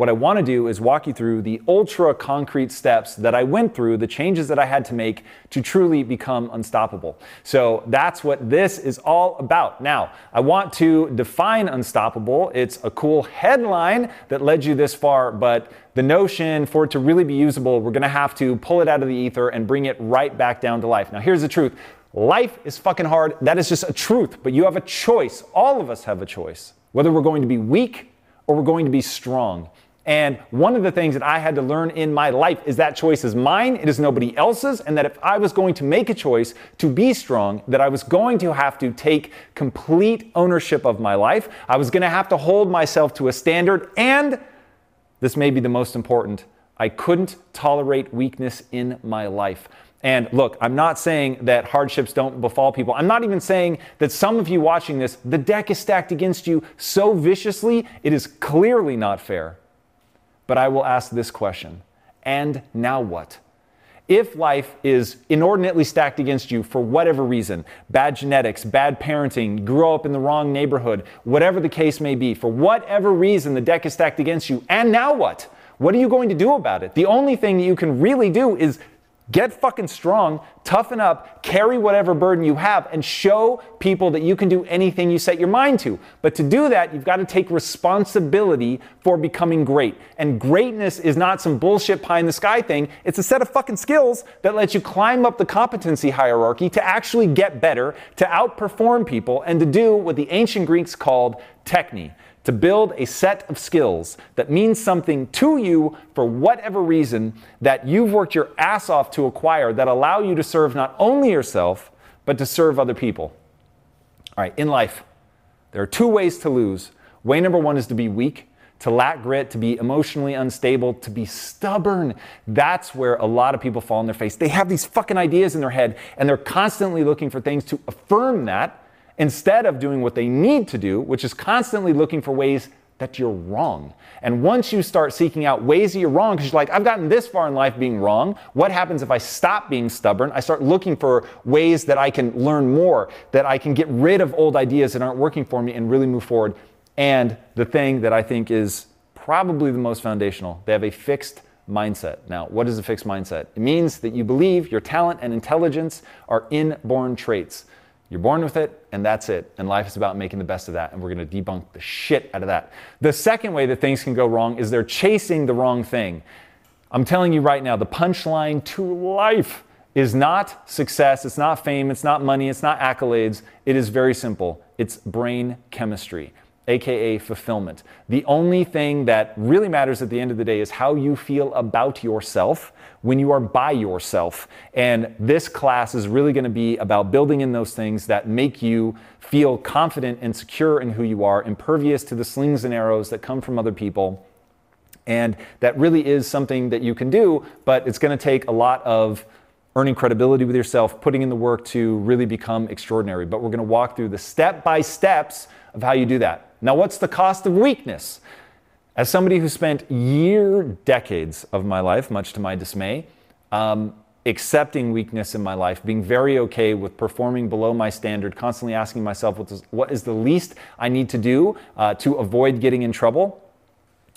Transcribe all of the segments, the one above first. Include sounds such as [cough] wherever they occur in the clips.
What I want to do is walk you through the ultra concrete steps that I went through, the changes that I had to make to truly become unstoppable. So that's what this is all about. Now, I want to define unstoppable. It's a cool headline that led you this far, but the notion for it to really be usable, we're going to have to pull it out of the ether and bring it right back down to life. Now, here's the truth. Life is fucking hard. That is just a truth, but you have a choice. All of us have a choice. Whether we're going to be weak or we're going to be strong. And one of the things that I had to learn in my life is that choice is mine, it is nobody else's, and that if I was going to make a choice to be strong, that I was going to have to take complete ownership of my life. I was going to have to hold myself to a standard, and this may be the most important, I couldn't tolerate weakness in my life. And look, I'm not saying that hardships don't befall people. I'm not even saying that some of you watching this, the deck is stacked against you so viciously, it is clearly not fair. But I will ask this question and now what? If life is inordinately stacked against you for whatever reason, bad genetics, bad parenting, grew up in the wrong neighborhood, whatever the case may be, for whatever reason the deck is stacked against you, and now what? What are you going to do about it? The only thing that you can really do is Get fucking strong, toughen up, carry whatever burden you have, and show people that you can do anything you set your mind to. But to do that, you've got to take responsibility for becoming great. And greatness is not some bullshit pie in the sky thing, it's a set of fucking skills that lets you climb up the competency hierarchy to actually get better, to outperform people, and to do what the ancient Greeks called techne to build a set of skills that means something to you for whatever reason that you've worked your ass off to acquire that allow you to serve not only yourself, but to serve other people. All right, in life, there are two ways to lose. Way number one is to be weak, to lack grit, to be emotionally unstable, to be stubborn. That's where a lot of people fall on their face. They have these fucking ideas in their head and they're constantly looking for things to affirm that instead of doing what they need to do, which is constantly looking for ways that you're wrong. And once you start seeking out ways that you're wrong, because you're like, I've gotten this far in life being wrong, what happens if I stop being stubborn? I start looking for ways that I can learn more, that I can get rid of old ideas that aren't working for me and really move forward. And the thing that I think is probably the most foundational, they have a fixed mindset. Now, what is a fixed mindset? It means that you believe your talent and intelligence are inborn traits. You're born with it, and that's it. And life is about making the best of that, and we're gonna debunk the shit out of that. The second way that things can go wrong is they're chasing the wrong thing. I'm telling you right now, the punchline to life is not success, it's not fame, it's not money, it's not accolades. It is very simple it's brain chemistry aka fulfillment. The only thing that really matters at the end of the day is how you feel about yourself when you are by yourself. And this class is really going to be about building in those things that make you feel confident and secure in who you are, impervious to the slings and arrows that come from other people. And that really is something that you can do, but it's going to take a lot of earning credibility with yourself, putting in the work to really become extraordinary. But we're going to walk through the step by steps of how you do that. Now, what's the cost of weakness? As somebody who spent year, decades of my life, much to my dismay, um, accepting weakness in my life, being very okay with performing below my standard, constantly asking myself what is, what is the least I need to do uh, to avoid getting in trouble.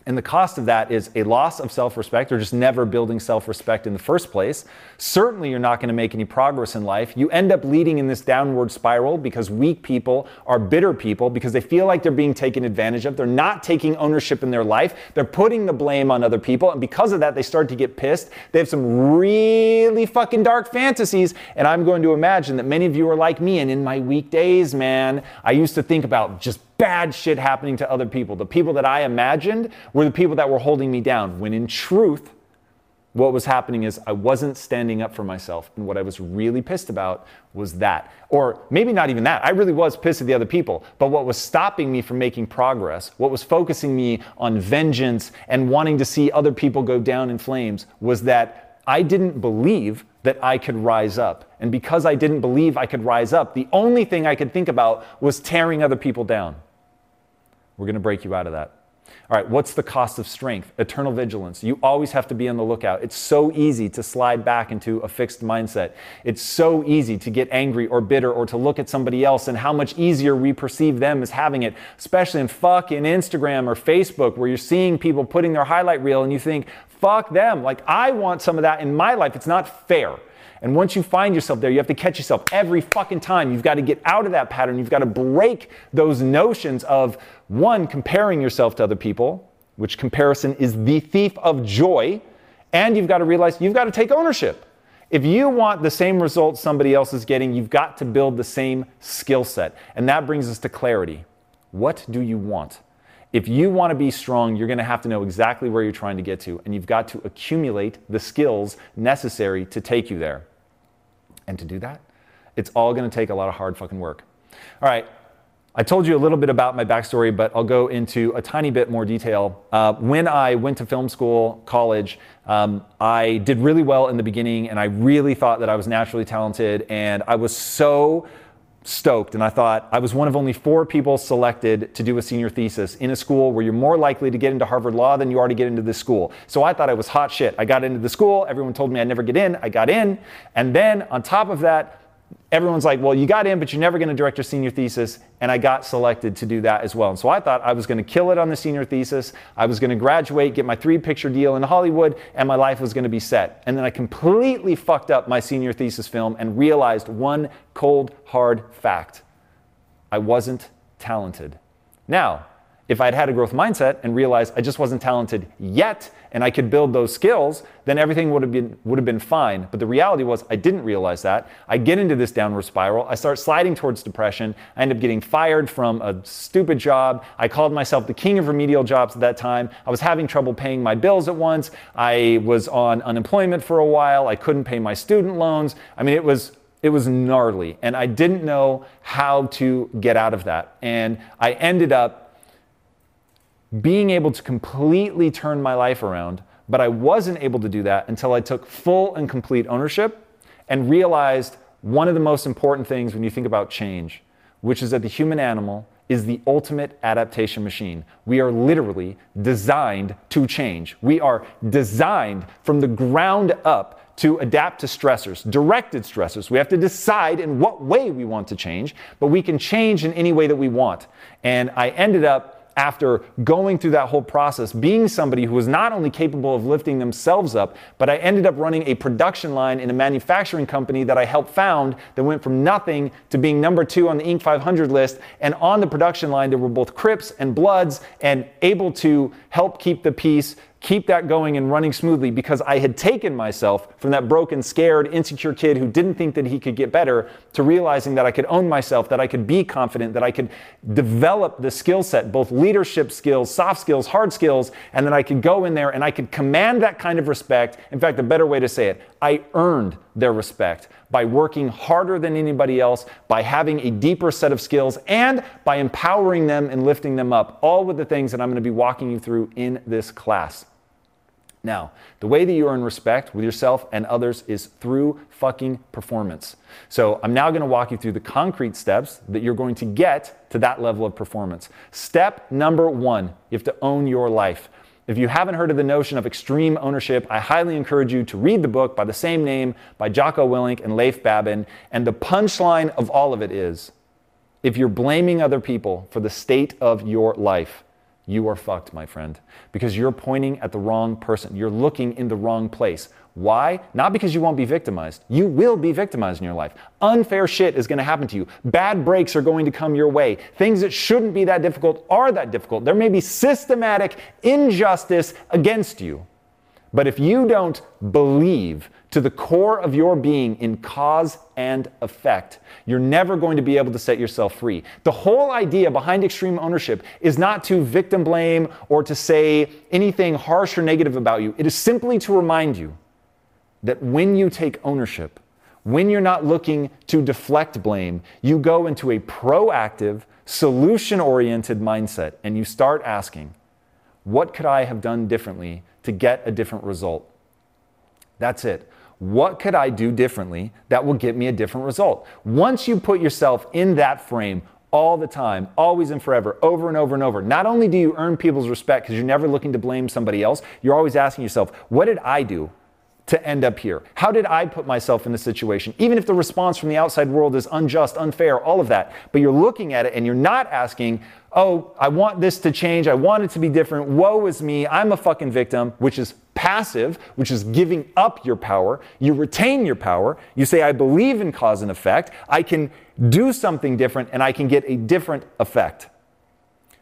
And the cost of that is a loss of self respect or just never building self respect in the first place. Certainly, you're not going to make any progress in life. You end up leading in this downward spiral because weak people are bitter people because they feel like they're being taken advantage of. They're not taking ownership in their life. They're putting the blame on other people. And because of that, they start to get pissed. They have some really fucking dark fantasies. And I'm going to imagine that many of you are like me. And in my weak days, man, I used to think about just bad shit happening to other people. The people that I imagined were the people that were holding me down, when in truth, what was happening is I wasn't standing up for myself. And what I was really pissed about was that. Or maybe not even that. I really was pissed at the other people. But what was stopping me from making progress, what was focusing me on vengeance and wanting to see other people go down in flames, was that I didn't believe that I could rise up. And because I didn't believe I could rise up, the only thing I could think about was tearing other people down. We're going to break you out of that. All right, what's the cost of strength? Eternal vigilance. You always have to be on the lookout. It's so easy to slide back into a fixed mindset. It's so easy to get angry or bitter or to look at somebody else and how much easier we perceive them as having it, especially in fucking Instagram or Facebook where you're seeing people putting their highlight reel and you think, fuck them. Like, I want some of that in my life. It's not fair. And once you find yourself there, you have to catch yourself every fucking time. You've got to get out of that pattern. You've got to break those notions of one, comparing yourself to other people, which comparison is the thief of joy. And you've got to realize you've got to take ownership. If you want the same results somebody else is getting, you've got to build the same skill set. And that brings us to clarity. What do you want? If you want to be strong, you're going to have to know exactly where you're trying to get to, and you've got to accumulate the skills necessary to take you there. And to do that, it's all going to take a lot of hard fucking work. All right, I told you a little bit about my backstory, but I'll go into a tiny bit more detail. Uh, when I went to film school, college, um, I did really well in the beginning, and I really thought that I was naturally talented, and I was so stoked. And I thought I was one of only four people selected to do a senior thesis in a school where you're more likely to get into Harvard Law than you are to get into this school. So I thought I was hot shit. I got into the school. Everyone told me I'd never get in. I got in. And then on top of that, everyone's like, well, you got in, but you're never going to direct your senior thesis. And I got selected to do that as well. And so I thought I was going to kill it on the senior thesis. I was going to graduate, get my three picture deal in Hollywood, and my life was going to be set. And then I completely fucked up my senior thesis film and realized one cold, hard fact I wasn't talented. Now, if I'd had a growth mindset and realized I just wasn't talented yet and I could build those skills, then everything would have been would have been fine. But the reality was I didn't realize that. I get into this downward spiral. I start sliding towards depression. I end up getting fired from a stupid job. I called myself the king of remedial jobs at that time. I was having trouble paying my bills at once. I was on unemployment for a while. I couldn't pay my student loans. I mean, it was it was gnarly and I didn't know how to get out of that. And I ended up being able to completely turn my life around, but I wasn't able to do that until I took full and complete ownership and realized one of the most important things when you think about change, which is that the human animal is the ultimate adaptation machine. We are literally designed to change. We are designed from the ground up to adapt to stressors, directed stressors. We have to decide in what way we want to change, but we can change in any way that we want. And I ended up after going through that whole process, being somebody who was not only capable of lifting themselves up, but I ended up running a production line in a manufacturing company that I helped found that went from nothing to being number two on the Inc. 500 list. And on the production line, there were both Crips and Bloods and able to help keep the peace keep that going and running smoothly because I had taken myself from that broken, scared, insecure kid who didn't think that he could get better to realizing that I could own myself, that I could be confident, that I could develop the skill set, both leadership skills, soft skills, hard skills, and that I could go in there and I could command that kind of respect. In fact, a better way to say it, I earned their respect by working harder than anybody else, by having a deeper set of skills, and by empowering them and lifting them up, all with the things that I'm going to be walking you through in this class. Now, the way that you earn respect with yourself and others is through fucking performance. So, I'm now going to walk you through the concrete steps that you're going to get to that level of performance. Step number one you have to own your life. If you haven't heard of the notion of extreme ownership, I highly encourage you to read the book by the same name by Jocko Willink and Leif Babin. And the punchline of all of it is if you're blaming other people for the state of your life, you are fucked, my friend, because you're pointing at the wrong person. You're looking in the wrong place. Why? Not because you won't be victimized. You will be victimized in your life. Unfair shit is going to happen to you. Bad breaks are going to come your way. Things that shouldn't be that difficult are that difficult. There may be systematic injustice against you. But if you don't believe to the core of your being in cause and effect, you're never going to be able to set yourself free. The whole idea behind extreme ownership is not to victim blame or to say anything harsh or negative about you. It is simply to remind you that when you take ownership, when you're not looking to deflect blame, you go into a proactive, solution oriented mindset and you start asking, what could I have done differently to get a different result? That's it. What could I do differently that will get me a different result? Once you put yourself in that frame, all the time, always and forever, over and over and over. Not only do you earn people's respect because you're never looking to blame somebody else, you're always asking yourself, what did I do to end up here? How did I put myself in this situation? Even if the response from the outside world is unjust, unfair, all of that, but you're looking at it and you're not asking, oh, I want this to change, I want it to be different, woe is me, I'm a fucking victim, which is passive, which is giving up your power. You retain your power. You say, I believe in cause and effect, I can do something different and I can get a different effect.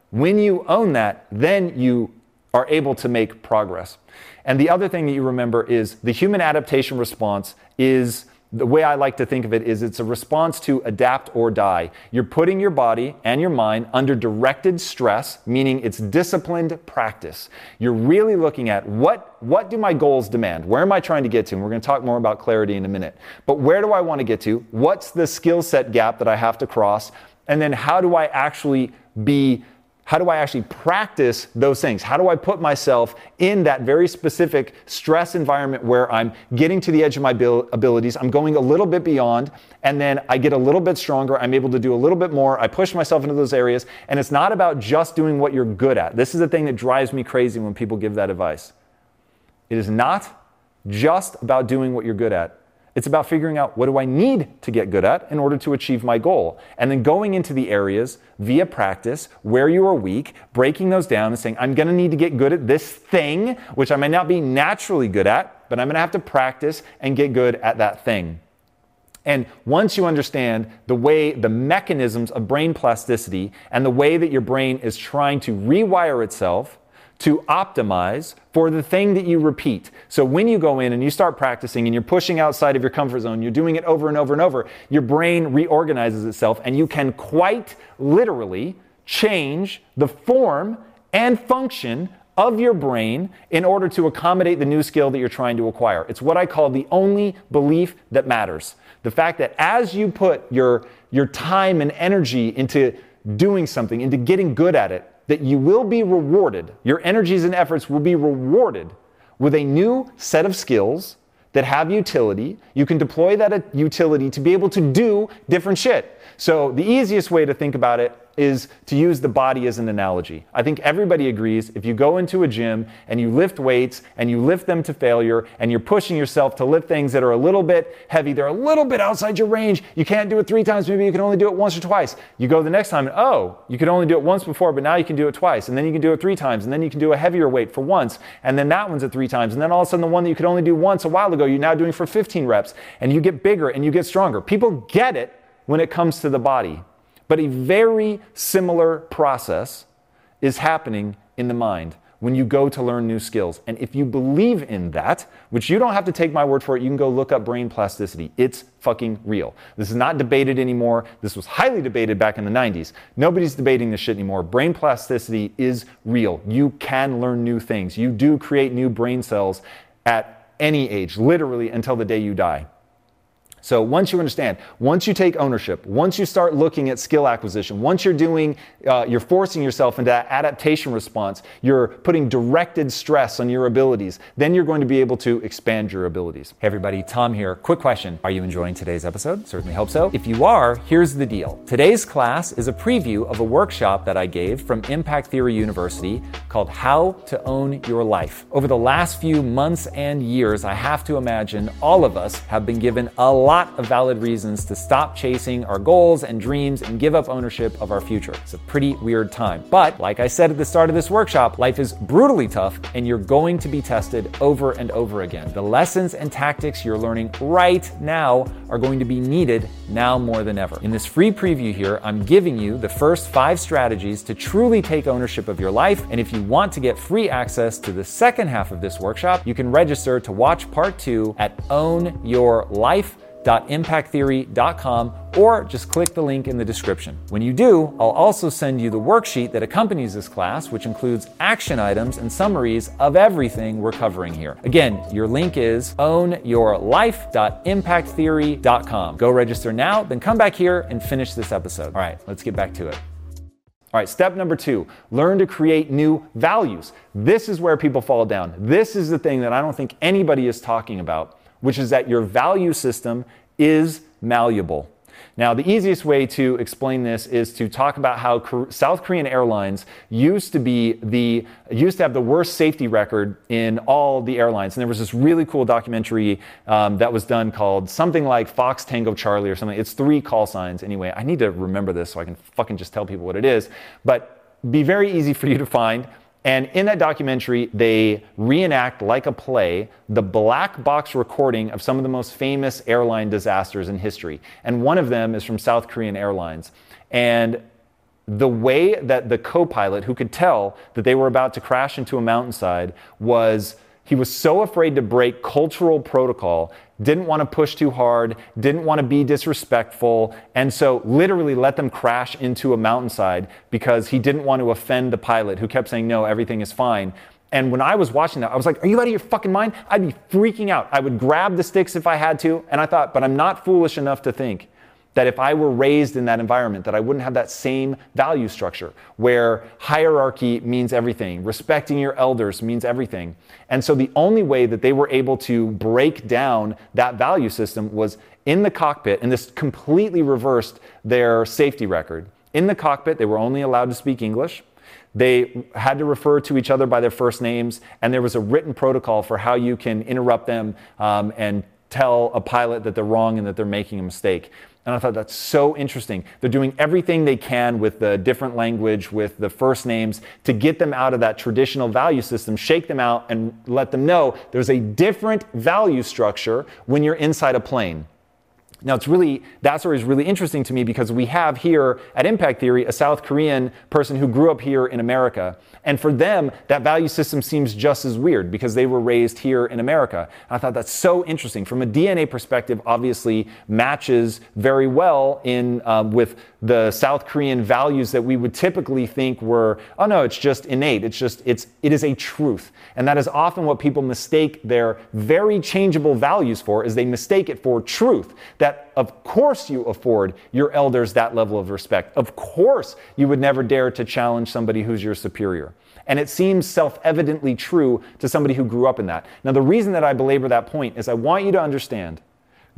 When you own that, then you are able to make progress. And the other thing that you remember is the human adaptation response is the way I like to think of it is it's a response to adapt or die. You're putting your body and your mind under directed stress, meaning it's disciplined practice. You're really looking at what, what do my goals demand? Where am I trying to get to? And we're going to talk more about clarity in a minute. But where do I want to get to? What's the skill set gap that I have to cross? And then how do I actually be how do I actually practice those things? How do I put myself in that very specific stress environment where I'm getting to the edge of my abilities, I'm going a little bit beyond, and then I get a little bit stronger, I'm able to do a little bit more, I push myself into those areas, and it's not about just doing what you're good at. This is the thing that drives me crazy when people give that advice. It is not just about doing what you're good at. It's about figuring out what do I need to get good at in order to achieve my goal. And then going into the areas via practice where you are weak, breaking those down and saying, I'm going to need to get good at this thing, which I may not be naturally good at, but I'm going to have to practice and get good at that thing. And once you understand the way, the mechanisms of brain plasticity and the way that your brain is trying to rewire itself to optimize for the thing that you repeat. So when you go in and you start practicing and you're pushing outside of your comfort zone, you're doing it over and over and over, your brain reorganizes itself and you can quite literally change the form and function of your brain in order to accommodate the new skill that you're trying to acquire. It's what I call the only belief that matters. The fact that as you put your, your time and energy into doing something, into getting good at it, that you will be rewarded, your energies and efforts will be rewarded with a new set of skills that have utility. You can deploy that utility to be able to do different shit. So, the easiest way to think about it is to use the body as an analogy. I think everybody agrees if you go into a gym and you lift weights and you lift them to failure and you're pushing yourself to lift things that are a little bit heavy, they're a little bit outside your range, you can't do it three times, maybe you can only do it once or twice. You go the next time and oh, you could only do it once before, but now you can do it twice. And then you can do it three times. And then you can do a heavier weight for once. And then that one's at three times. And then all of a sudden the one that you could only do once a while ago, you're now doing for 15 reps. And you get bigger and you get stronger. People get it when it comes to the body. But a very similar process is happening in the mind when you go to learn new skills. And if you believe in that, which you don't have to take my word for it, you can go look up brain plasticity. It's fucking real. This is not debated anymore. This was highly debated back in the 90s. Nobody's debating this shit anymore. Brain plasticity is real. You can learn new things. You do create new brain cells at any age, literally until the day you die. So once you understand, once you take ownership, once you start looking at skill acquisition, once you're doing, uh, you're forcing yourself into that adaptation response, you're putting directed stress on your abilities, then you're going to be able to expand your abilities. Hey everybody, Tom here. Quick question. Are you enjoying today's episode? Certainly hope so. If you are, here's the deal. Today's class is a preview of a workshop that I gave from Impact Theory University called How to Own Your Life. Over the last few months and years, I have to imagine all of us have been given a lot lot of valid reasons to stop chasing our goals and dreams and give up ownership of our future. It's a pretty weird time. But like I said at the start of this workshop, life is brutally tough and you're going to be tested over and over again. The lessons and tactics you're learning right now are going to be needed now more than ever. In this free preview here, I'm giving you the first five strategies to truly take ownership of your life. And if you want to get free access to the second half of this workshop, you can register to watch part two at Own Your Life www.impacttheory.com or just click the link in the description. When you do, I'll also send you the worksheet that accompanies this class, which includes action items and summaries of everything we're covering here. Again, your link is ownyourlife.impacttheory.com. Go register now, then come back here and finish this episode. All right, let's get back to it. All right, step number two learn to create new values. This is where people fall down. This is the thing that I don't think anybody is talking about which is that your value system is malleable. Now, the easiest way to explain this is to talk about how South Korean Airlines used to be the used to have the worst safety record in all the airlines. And there was this really cool documentary um, that was done called something like Fox Tango Charlie or something. It's three call signs anyway. I need to remember this so I can fucking just tell people what it is. But be very easy for you to find. And in that documentary, they reenact like a play the black box recording of some of the most famous airline disasters in history. And one of them is from South Korean Airlines. And the way that the co pilot, who could tell that they were about to crash into a mountainside, was he was so afraid to break cultural protocol, didn't want to push too hard, didn't want to be disrespectful, and so literally let them crash into a mountainside because he didn't want to offend the pilot who kept saying, No, everything is fine. And when I was watching that, I was like, Are you out of your fucking mind? I'd be freaking out. I would grab the sticks if I had to. And I thought, But I'm not foolish enough to think that if I were raised in that environment, that I wouldn't have that same value structure where hierarchy means everything, respecting your elders means everything. And so the only way that they were able to break down that value system was in the cockpit, and this completely reversed their safety record. In the cockpit, they were only allowed to speak English. They had to refer to each other by their first names, and there was a written protocol for how you can interrupt them um, and tell a pilot that they're wrong and that they're making a mistake. And I thought that's so interesting. They're doing everything they can with the different language, with the first names, to get them out of that traditional value system, shake them out, and let them know there's a different value structure when you're inside a plane. Now, it's really, that story is really interesting to me because we have here at Impact Theory a South Korean person who grew up here in America. And for them, that value system seems just as weird because they were raised here in America. And I thought that's so interesting. From a DNA perspective, obviously matches very well in um, with the South Korean values that we would typically think were, oh no, it's just innate. It's just, it's, it is a truth. And that is often what people mistake their very changeable values for, is they mistake it for truth. That of course you afford your elders that level of respect. Of course you would never dare to challenge somebody who's your superior. And it seems self evidently true to somebody who grew up in that. Now, the reason that I belabor that point is I want you to understand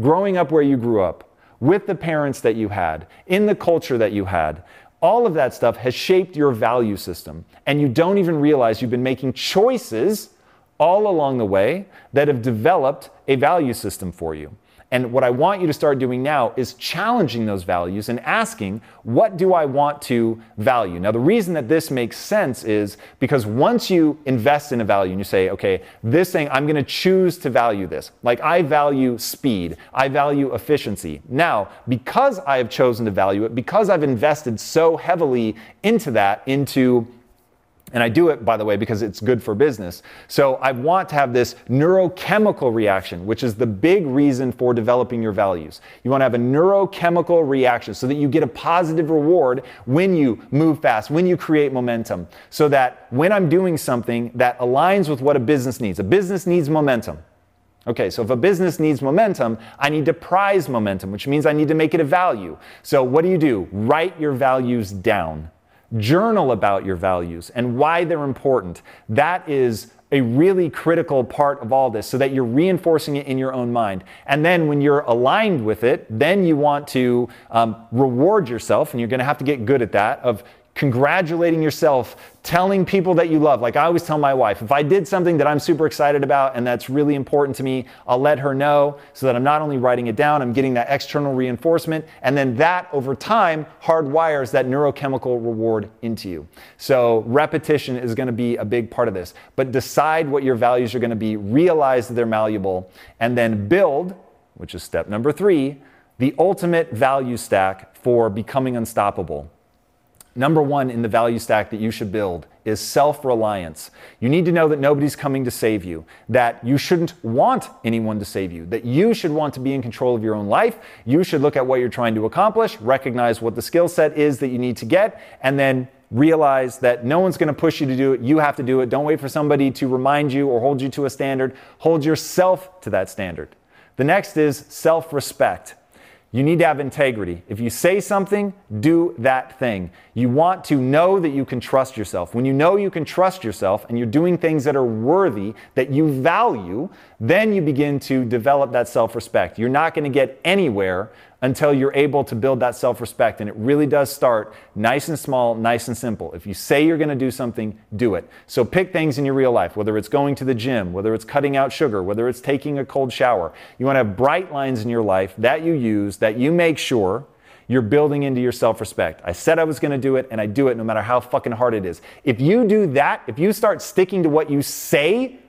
growing up where you grew up, with the parents that you had, in the culture that you had. All of that stuff has shaped your value system. And you don't even realize you've been making choices all along the way that have developed a value system for you. And what I want you to start doing now is challenging those values and asking, what do I want to value? Now, the reason that this makes sense is because once you invest in a value and you say, okay, this thing, I'm going to choose to value this. Like I value speed, I value efficiency. Now, because I have chosen to value it, because I've invested so heavily into that, into and I do it, by the way, because it's good for business. So I want to have this neurochemical reaction, which is the big reason for developing your values. You want to have a neurochemical reaction so that you get a positive reward when you move fast, when you create momentum, so that when I'm doing something that aligns with what a business needs, a business needs momentum. Okay, so if a business needs momentum, I need to prize momentum, which means I need to make it a value. So what do you do? Write your values down. Journal about your values and why they're important. That is a really critical part of all this so that you're reinforcing it in your own mind. And then when you're aligned with it, then you want to um, reward yourself, and you're going to have to get good at that, of congratulating yourself, telling people that you love. Like I always tell my wife, if I did something that I'm super excited about and that's really important to me, I'll let her know so that I'm not only writing it down, I'm getting that external reinforcement. And then that over time hardwires that neurochemical reward into you. So repetition is going to be a big part of this. But decide what your values are going to be, realize that they're malleable, and then build, which is step number three, the ultimate value stack for becoming unstoppable. Number one in the value stack that you should build is self reliance. You need to know that nobody's coming to save you, that you shouldn't want anyone to save you, that you should want to be in control of your own life. You should look at what you're trying to accomplish, recognize what the skill set is that you need to get, and then realize that no one's going to push you to do it. You have to do it. Don't wait for somebody to remind you or hold you to a standard. Hold yourself to that standard. The next is self respect. You need to have integrity. If you say something, do that thing. You want to know that you can trust yourself. When you know you can trust yourself and you're doing things that are worthy, that you value, then you begin to develop that self respect. You're not going to get anywhere until you're able to build that self respect. And it really does start nice and small, nice and simple. If you say you're going to do something, do it. So pick things in your real life, whether it's going to the gym, whether it's cutting out sugar, whether it's taking a cold shower. You want to have bright lines in your life that you use, that you make sure you're building into your self respect. I said I was going to do it, and I do it no matter how fucking hard it is. If you do that, if you start sticking to what you say,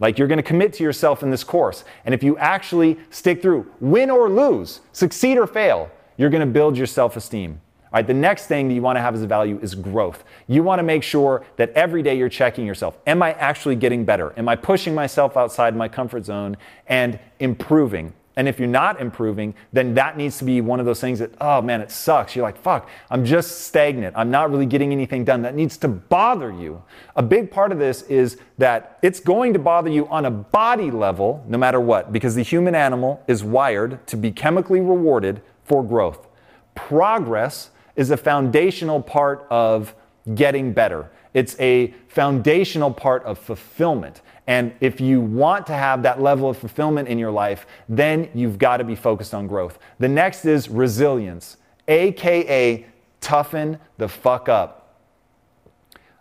like you're going to commit to yourself in this course. And if you actually stick through, win or lose, succeed or fail, you're going to build your self esteem. All right, the next thing that you want to have as a value is growth. You want to make sure that every day you're checking yourself. Am I actually getting better? Am I pushing myself outside my comfort zone and improving? And if you're not improving, then that needs to be one of those things that, oh man, it sucks. You're like, fuck, I'm just stagnant. I'm not really getting anything done. That needs to bother you. A big part of this is that it's going to bother you on a body level, no matter what, because the human animal is wired to be chemically rewarded for growth. Progress is a foundational part of getting better. It's a foundational part of fulfillment. And if you want to have that level of fulfillment in your life, then you've got to be focused on growth. The next is resilience, AKA toughen the fuck up.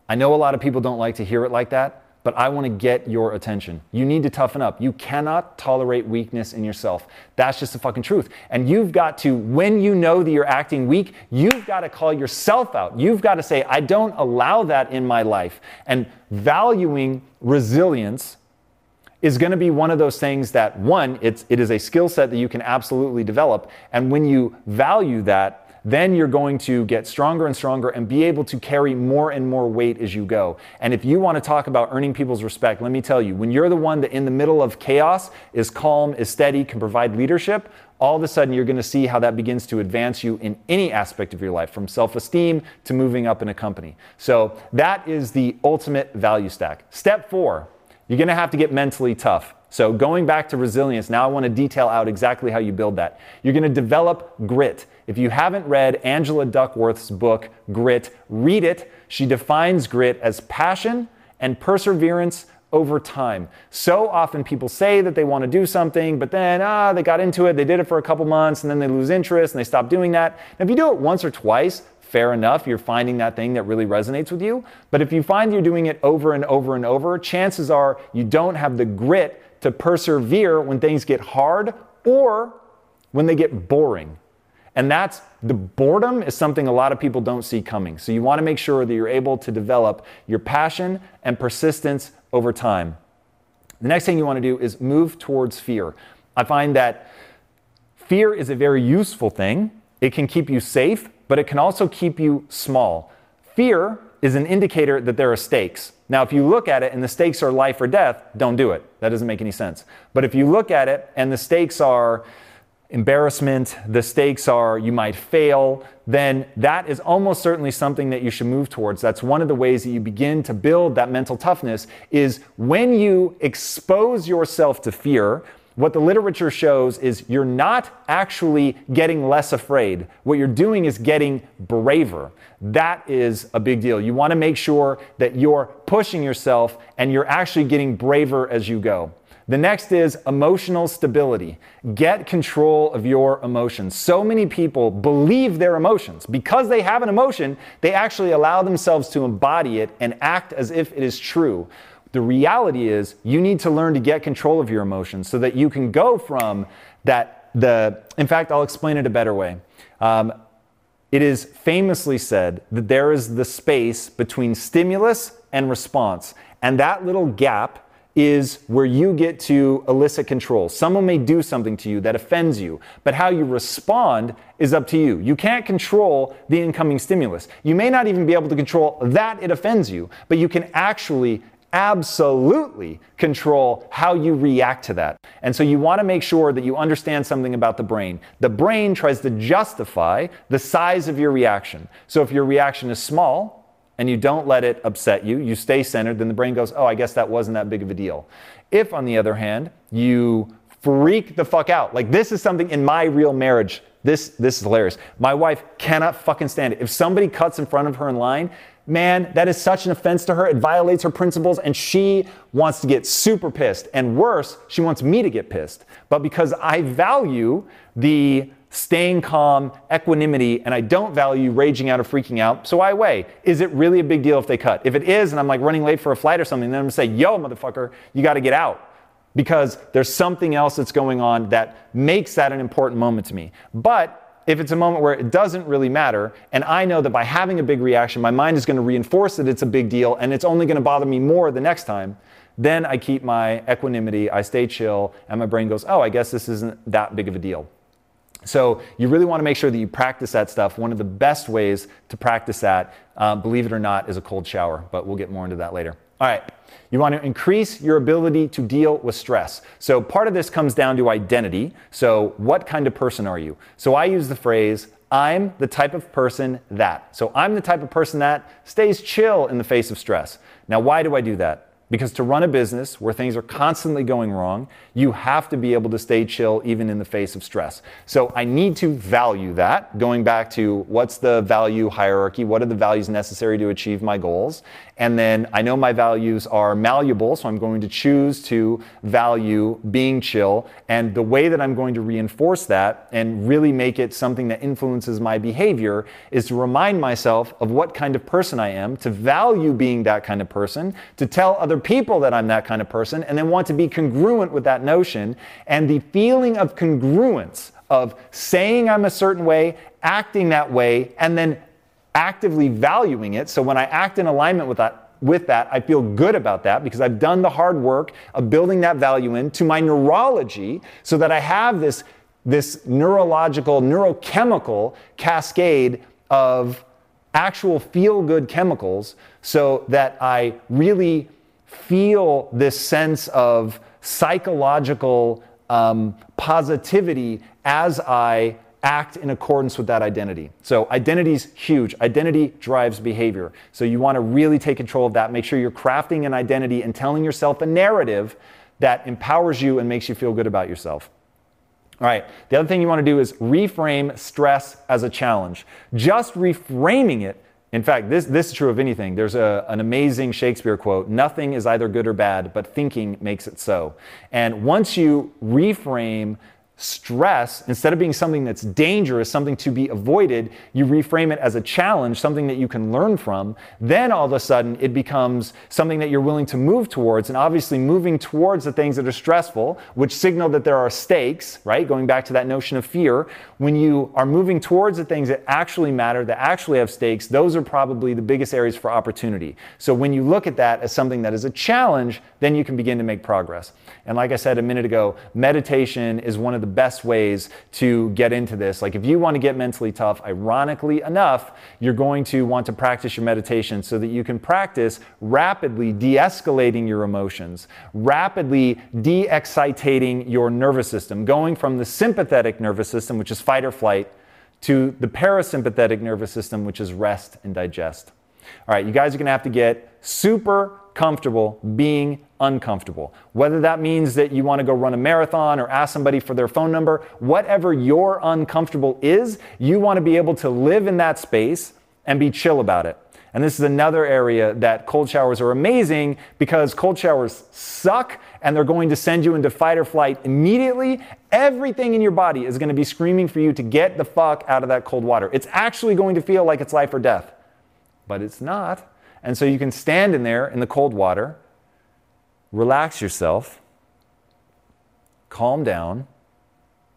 I know a lot of people don't like to hear it like that, but I want to get your attention. You need to toughen up. You cannot tolerate weakness in yourself. That's just the fucking truth. And you've got to, when you know that you're acting weak, you've got to call yourself out. You've got to say, I don't allow that in my life. And valuing resilience is going to be one of those things that, one, it's, it is a skill set that you can absolutely develop. And when you value that, then you're going to get stronger and stronger and be able to carry more and more weight as you go. And if you want to talk about earning people's respect, let me tell you, when you're the one that in the middle of chaos is calm, is steady, can provide leadership, all of a sudden you're going to see how that begins to advance you in any aspect of your life, from self esteem to moving up in a company. So that is the ultimate value stack. Step four, you're going to have to get mentally tough. So, going back to resilience, now I want to detail out exactly how you build that. You're going to develop grit. If you haven't read Angela Duckworth's book, Grit, read it. She defines grit as passion and perseverance over time. So often people say that they want to do something, but then, ah, they got into it, they did it for a couple months, and then they lose interest and they stop doing that. And if you do it once or twice, fair enough, you're finding that thing that really resonates with you. But if you find you're doing it over and over and over, chances are you don't have the grit to persevere when things get hard or when they get boring. And that's the boredom is something a lot of people don't see coming. So you want to make sure that you're able to develop your passion and persistence over time. The next thing you want to do is move towards fear. I find that fear is a very useful thing. It can keep you safe, but it can also keep you small. Fear is an indicator that there are stakes. Now, if you look at it and the stakes are life or death, don't do it. That doesn't make any sense. But if you look at it and the stakes are embarrassment, the stakes are you might fail, then that is almost certainly something that you should move towards. That's one of the ways that you begin to build that mental toughness is when you expose yourself to fear, what the literature shows is you're not actually getting less afraid. What you're doing is getting braver. That is a big deal. You want to make sure that you're pushing yourself and you're actually getting braver as you go. The next is emotional stability. Get control of your emotions. So many people believe their emotions. Because they have an emotion, they actually allow themselves to embody it and act as if it is true. The reality is, you need to learn to get control of your emotions so that you can go from that. The, in fact, I'll explain it a better way. Um, it is famously said that there is the space between stimulus and response, and that little gap is where you get to elicit control. Someone may do something to you that offends you, but how you respond is up to you. You can't control the incoming stimulus. You may not even be able to control that it offends you, but you can actually absolutely control how you react to that. And so you want to make sure that you understand something about the brain. The brain tries to justify the size of your reaction. So if your reaction is small, and you don't let it upset you, you stay centered, then the brain goes, oh, I guess that wasn't that big of a deal. If, on the other hand, you freak the fuck out, like this is something in my real marriage, this, this is hilarious. My wife cannot fucking stand it. If somebody cuts in front of her in line, man, that is such an offense to her. It violates her principles, and she wants to get super pissed. And worse, she wants me to get pissed. But because I value the staying calm, equanimity, and I don't value raging out or freaking out. So I weigh, is it really a big deal if they cut? If it is, and I'm like running late for a flight or something, then I'm gonna say, yo, motherfucker, you gotta get out. Because there's something else that's going on that makes that an important moment to me. But if it's a moment where it doesn't really matter, and I know that by having a big reaction, my mind is going to reinforce that it's a big deal and it's only going to bother me more the next time, then I keep my equanimity, I stay chill, and my brain goes, oh, I guess this isn't that big of a deal. So you really want to make sure that you practice that stuff. One of the best ways to practice that, uh, believe it or not, is a cold shower, but we'll get more into that later. All right. You want to increase your ability to deal with stress. So part of this comes down to identity. So what kind of person are you? So I use the phrase, I'm the type of person that. So I'm the type of person that stays chill in the face of stress. Now, why do I do that? Because to run a business where things are constantly going wrong, you have to be able to stay chill even in the face of stress. So I need to value that, going back to what's the value hierarchy, what are the values necessary to achieve my goals. And then I know my values are malleable, so I'm going to choose to value being chill. And the way that I'm going to reinforce that and really make it something that influences my behavior is to remind myself of what kind of person I am, to value being that kind of person, to tell other people that I'm that kind of person, and then want to be congruent with that notion. And the feeling of congruence of saying I'm a certain way, acting that way, and then actively valuing it. So when I act in alignment with that, with that, I feel good about that because I've done the hard work of building that value into my neurology so that I have this, this neurological, neurochemical cascade of actual feel good chemicals so that I really feel this sense of psychological um, positivity as I act in accordance with that identity. So, identity is huge. Identity drives behavior. So, you want to really take control of that. Make sure you're crafting an identity and telling yourself a narrative that empowers you and makes you feel good about yourself. All right, the other thing you want to do is reframe stress as a challenge. Just reframing it in fact, this, this is true of anything. There's a, an amazing Shakespeare quote Nothing is either good or bad, but thinking makes it so. And once you reframe stress, instead of being something that's dangerous, something to be avoided, you reframe it as a challenge, something that you can learn from, then all of a sudden it becomes something that you're willing to move towards. And obviously, moving towards the things that are stressful, which signal that there are stakes, right? Going back to that notion of fear, when you are moving towards the things that actually matter, that actually have stakes, those are probably the biggest areas for opportunity. So when you look at that as something that is a challenge, then you can begin to make progress. And like I said a minute ago, meditation is one of the best ways to get into this. Like if you want to get mentally tough, ironically enough, you're going to want to practice your meditation so that you can practice rapidly de escalating your emotions, rapidly de excitating your nervous system, going from the sympathetic nervous system, which is fight or flight, to the parasympathetic nervous system, which is rest and digest. All right, you guys are going to have to get super comfortable being uncomfortable. Whether that means that you want to go run a marathon or ask somebody for their phone number, whatever your uncomfortable is, you want to be able to live in that space and be chill about it. And this is another area that cold showers are amazing because cold showers suck and they're going to send you into fight or flight immediately. Everything in your body is going to be screaming for you to get the fuck out of that cold water. It's actually going to feel like it's life or death, but it's not. And so you can stand in there in the cold water relax yourself, calm down,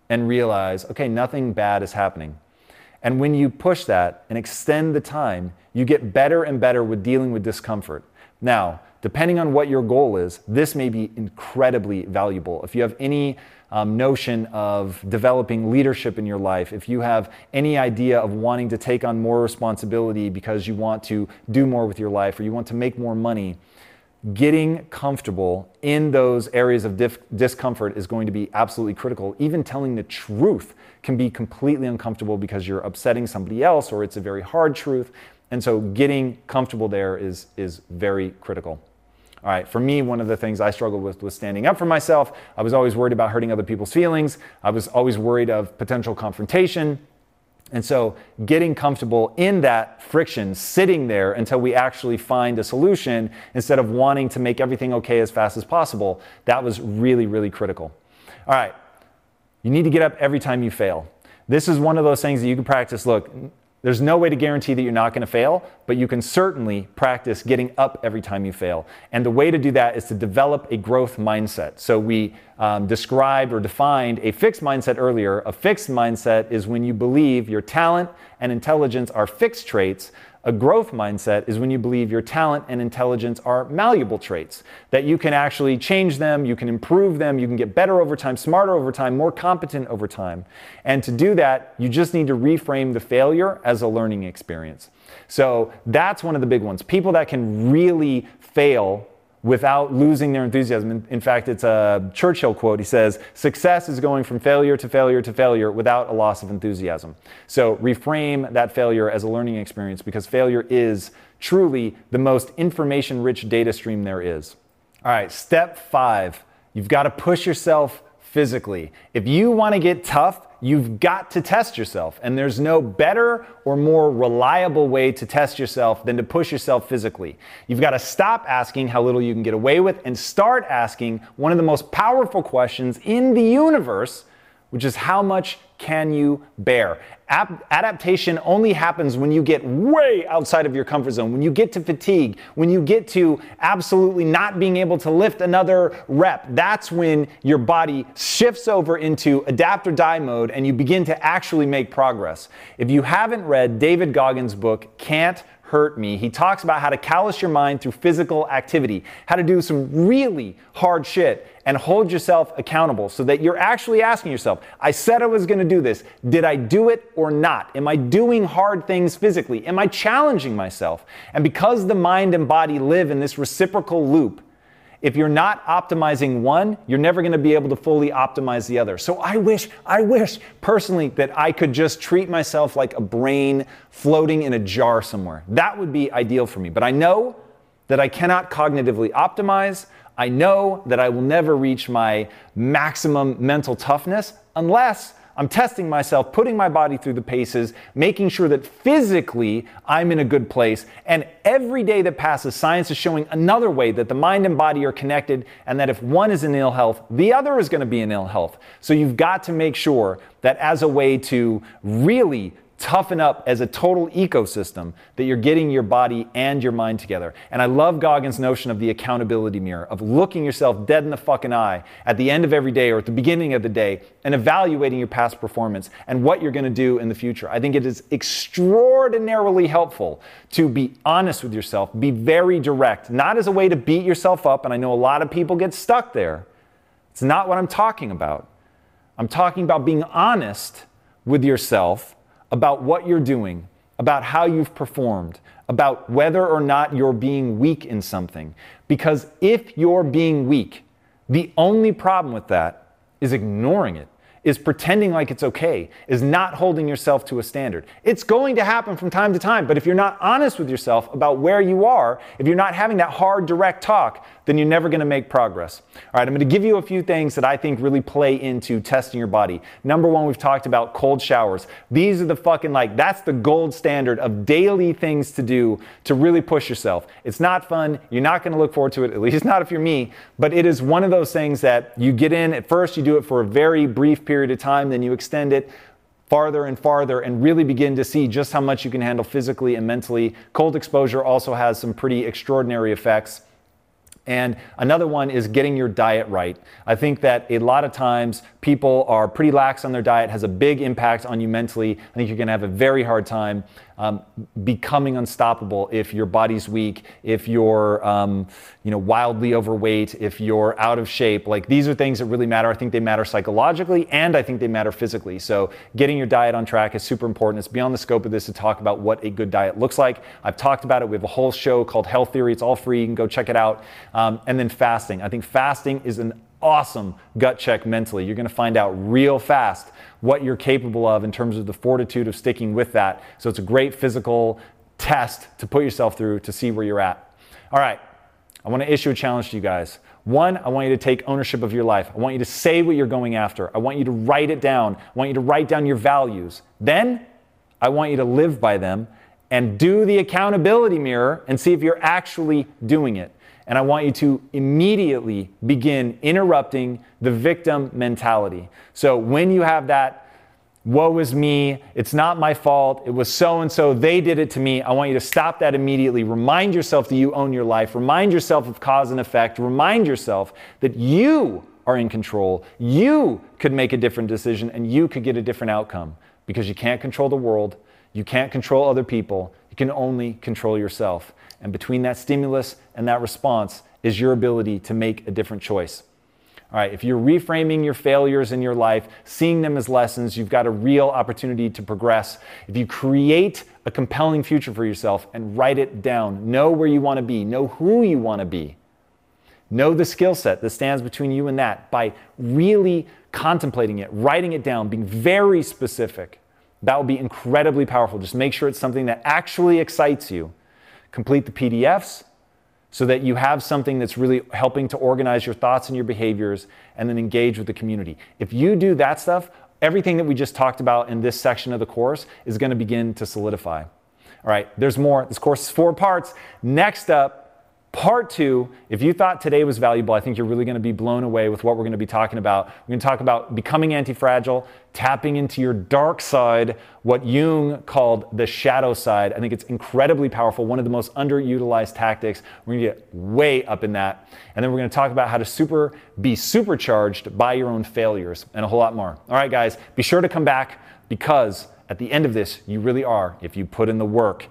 and realize, okay, nothing bad is happening. And when you push that and extend the time, you get better and better with dealing with discomfort. Now, depending on what your goal is, this may be incredibly valuable. If you have any um, notion of developing leadership in your life, if you have any idea of wanting to take on more responsibility because you want to do more with your life or you want to make more money, getting comfortable in those areas of dif- discomfort is going to be absolutely critical. Even telling the truth can be completely uncomfortable because you're upsetting somebody else or it's a very hard truth. And so getting comfortable there is, is very critical. All right, for me, one of the things I struggled with was standing up for myself. I was always worried about hurting other people's feelings. I was always worried of potential confrontation. And so, getting comfortable in that friction, sitting there until we actually find a solution instead of wanting to make everything okay as fast as possible, that was really, really critical. All right, you need to get up every time you fail. This is one of those things that you can practice. Look, there's no way to guarantee that you're not going to fail, but you can certainly practice getting up every time you fail. And the way to do that is to develop a growth mindset. So we um, described or defined a fixed mindset earlier. A fixed mindset is when you believe your talent and intelligence are fixed traits, a growth mindset is when you believe your talent and intelligence are malleable traits, that you can actually change them, you can improve them, you can get better over time, smarter over time, more competent over time. And to do that, you just need to reframe the failure as a learning experience. So that's one of the big ones. People that can really fail without losing their enthusiasm. In, in, fact, it's a Churchill quote. He says, Success is going from failure to failure to failure without a loss of enthusiasm. So reframe that failure as a learning experience because failure is truly the most information rich data stream there is. All right, step five you've got to push yourself physically. If you want to get tough, you've got to test yourself. And there's no better or more reliable way to test yourself than to push yourself physically. You've got to stop asking how little you can get away with and start asking one of the most powerful questions in the universe, which is how much can you bear? adaptation only happens when you get way outside of your comfort zone, when you get to fatigue, when you get to absolutely not being able to lift another rep. That's when your body shifts over into adapt or die mode and you begin to actually make progress. If you haven't read David Goggins' book, Can't hurt me. He talks about how to callous your mind through physical activity, how to do some really hard shit and hold yourself accountable so that you're actually asking yourself, I said I was going to do this. Did I do it or not? Am I doing hard things physically? Am I challenging myself? And because the mind and body live in this reciprocal loop, if you're not optimizing one, you're never going to be able to fully optimize the other. So I wish, I wish personally that I could just treat myself like a brain floating in a jar somewhere. That would be ideal for me. But I know that I cannot cognitively optimize. I know that I will never reach my maximum mental toughness unless I'm testing myself, putting my body through the paces, making sure that physically I'm in a good place. And every day that passes, science is showing another way that the mind and body are connected, and that if one is in ill health, the other is going to be in ill health. So you've got to make sure that as a way to really toughen up as a total ecosystem that you're getting your body and your mind together. And I love Goggins' notion of the accountability mirror, of looking yourself dead in the fucking eye at the end of every day or at the beginning of the day and evaluating your past performance and what you're going to do in the future. I think it is extraordinarily helpful to be honest with yourself, be very direct, not as a way to beat yourself up. And I know a lot of people get stuck there. It's not what I'm talking about. I'm talking about being honest with yourself about what you're doing, about how you've performed, about whether or not you're being weak in something. Because if you're being weak, the only problem with that is ignoring it is pretending like it's okay, is not holding yourself to a standard. It's going to happen from time to time, but if you're not honest with yourself about where you are, if you're not having that hard, direct talk, then you're never going to make progress. All right, I'm going to give you a few things that I think really play into testing your body. Number one, we've talked about cold showers. These are the fucking like, that's the gold standard of daily things to do to really push yourself. It's not fun. You're not going to look forward to it, at least [laughs] not if you're me, but it is one of those things that you get in at first, you do it for a very brief period of time, then you extend it farther and farther and really begin to see just how much you can handle physically and mentally. Cold exposure also has some pretty extraordinary effects. And another one is getting your diet right. I think that a lot of times people are pretty lax on their diet, has a big impact on you mentally. I think you're to have a very hard time um, becoming unstoppable if your body's weak, if you're um, you know wildly overweight, if you're out of shape. Like these are things that really matter. I think they matter psychologically and I think they matter physically. So getting your diet on track is super important. It's beyond the scope of this to talk about what a good diet looks like. I've talked about it. We have a whole show called Health Theory. It's all free. You can go check it out. Um, and then fasting. I think fasting is an awesome gut check mentally. You're going to find out real fast what you're capable of in terms of the fortitude of sticking with that. So it's a great physical test to put yourself through to see where you're at. All right, I want to issue a challenge to you guys. One, I want you to take ownership of your life. I want you to say what you're going after. I want you to write it down. I want you to write down your values. Then, I want you to live by them and do the accountability mirror and see if you're actually doing it. And I want you to immediately begin interrupting the victim mentality. So when you have that woe is me, it's not my fault, it was so and so, they did it to me. I want you to stop that immediately. Remind yourself that you own your life. Remind yourself of cause and effect. Remind yourself that you are in control. You could make a different decision and you could get a different outcome because you can't control the world, you can't control other people, you can only control yourself. And between that stimulus and that response is your ability to make a different choice. All right, if you're reframing your failures in your life, seeing them as lessons, you've got a real opportunity to progress. If you create a compelling future for yourself and write it down, know where you want to be, know who you want to be, know the skill set that stands between you and that by really contemplating it, writing it down, being very specific. That will be incredibly powerful. Just make sure it's something that actually excites you. Complete the PDFs, so that you have something that's really helping to organize your thoughts and your behaviors and then engage with the community. If you do that stuff, everything that we just talked about in this section of the course is going to begin to solidify. All right, there's more. This course is four parts. Next up, Part two, if you thought today was valuable, I think you're really going to be blown away with what we're going to be talking about. We're going to talk about becoming anti fragile, tapping into your dark side, what Jung called the shadow side. I think it's incredibly powerful, one of the most underutilized tactics. We're going to get way up in that. And then we're going to talk about how to super be supercharged by your own failures and a whole lot more. All right, guys, be sure to come back because at the end of this, you really are, if you put in the work,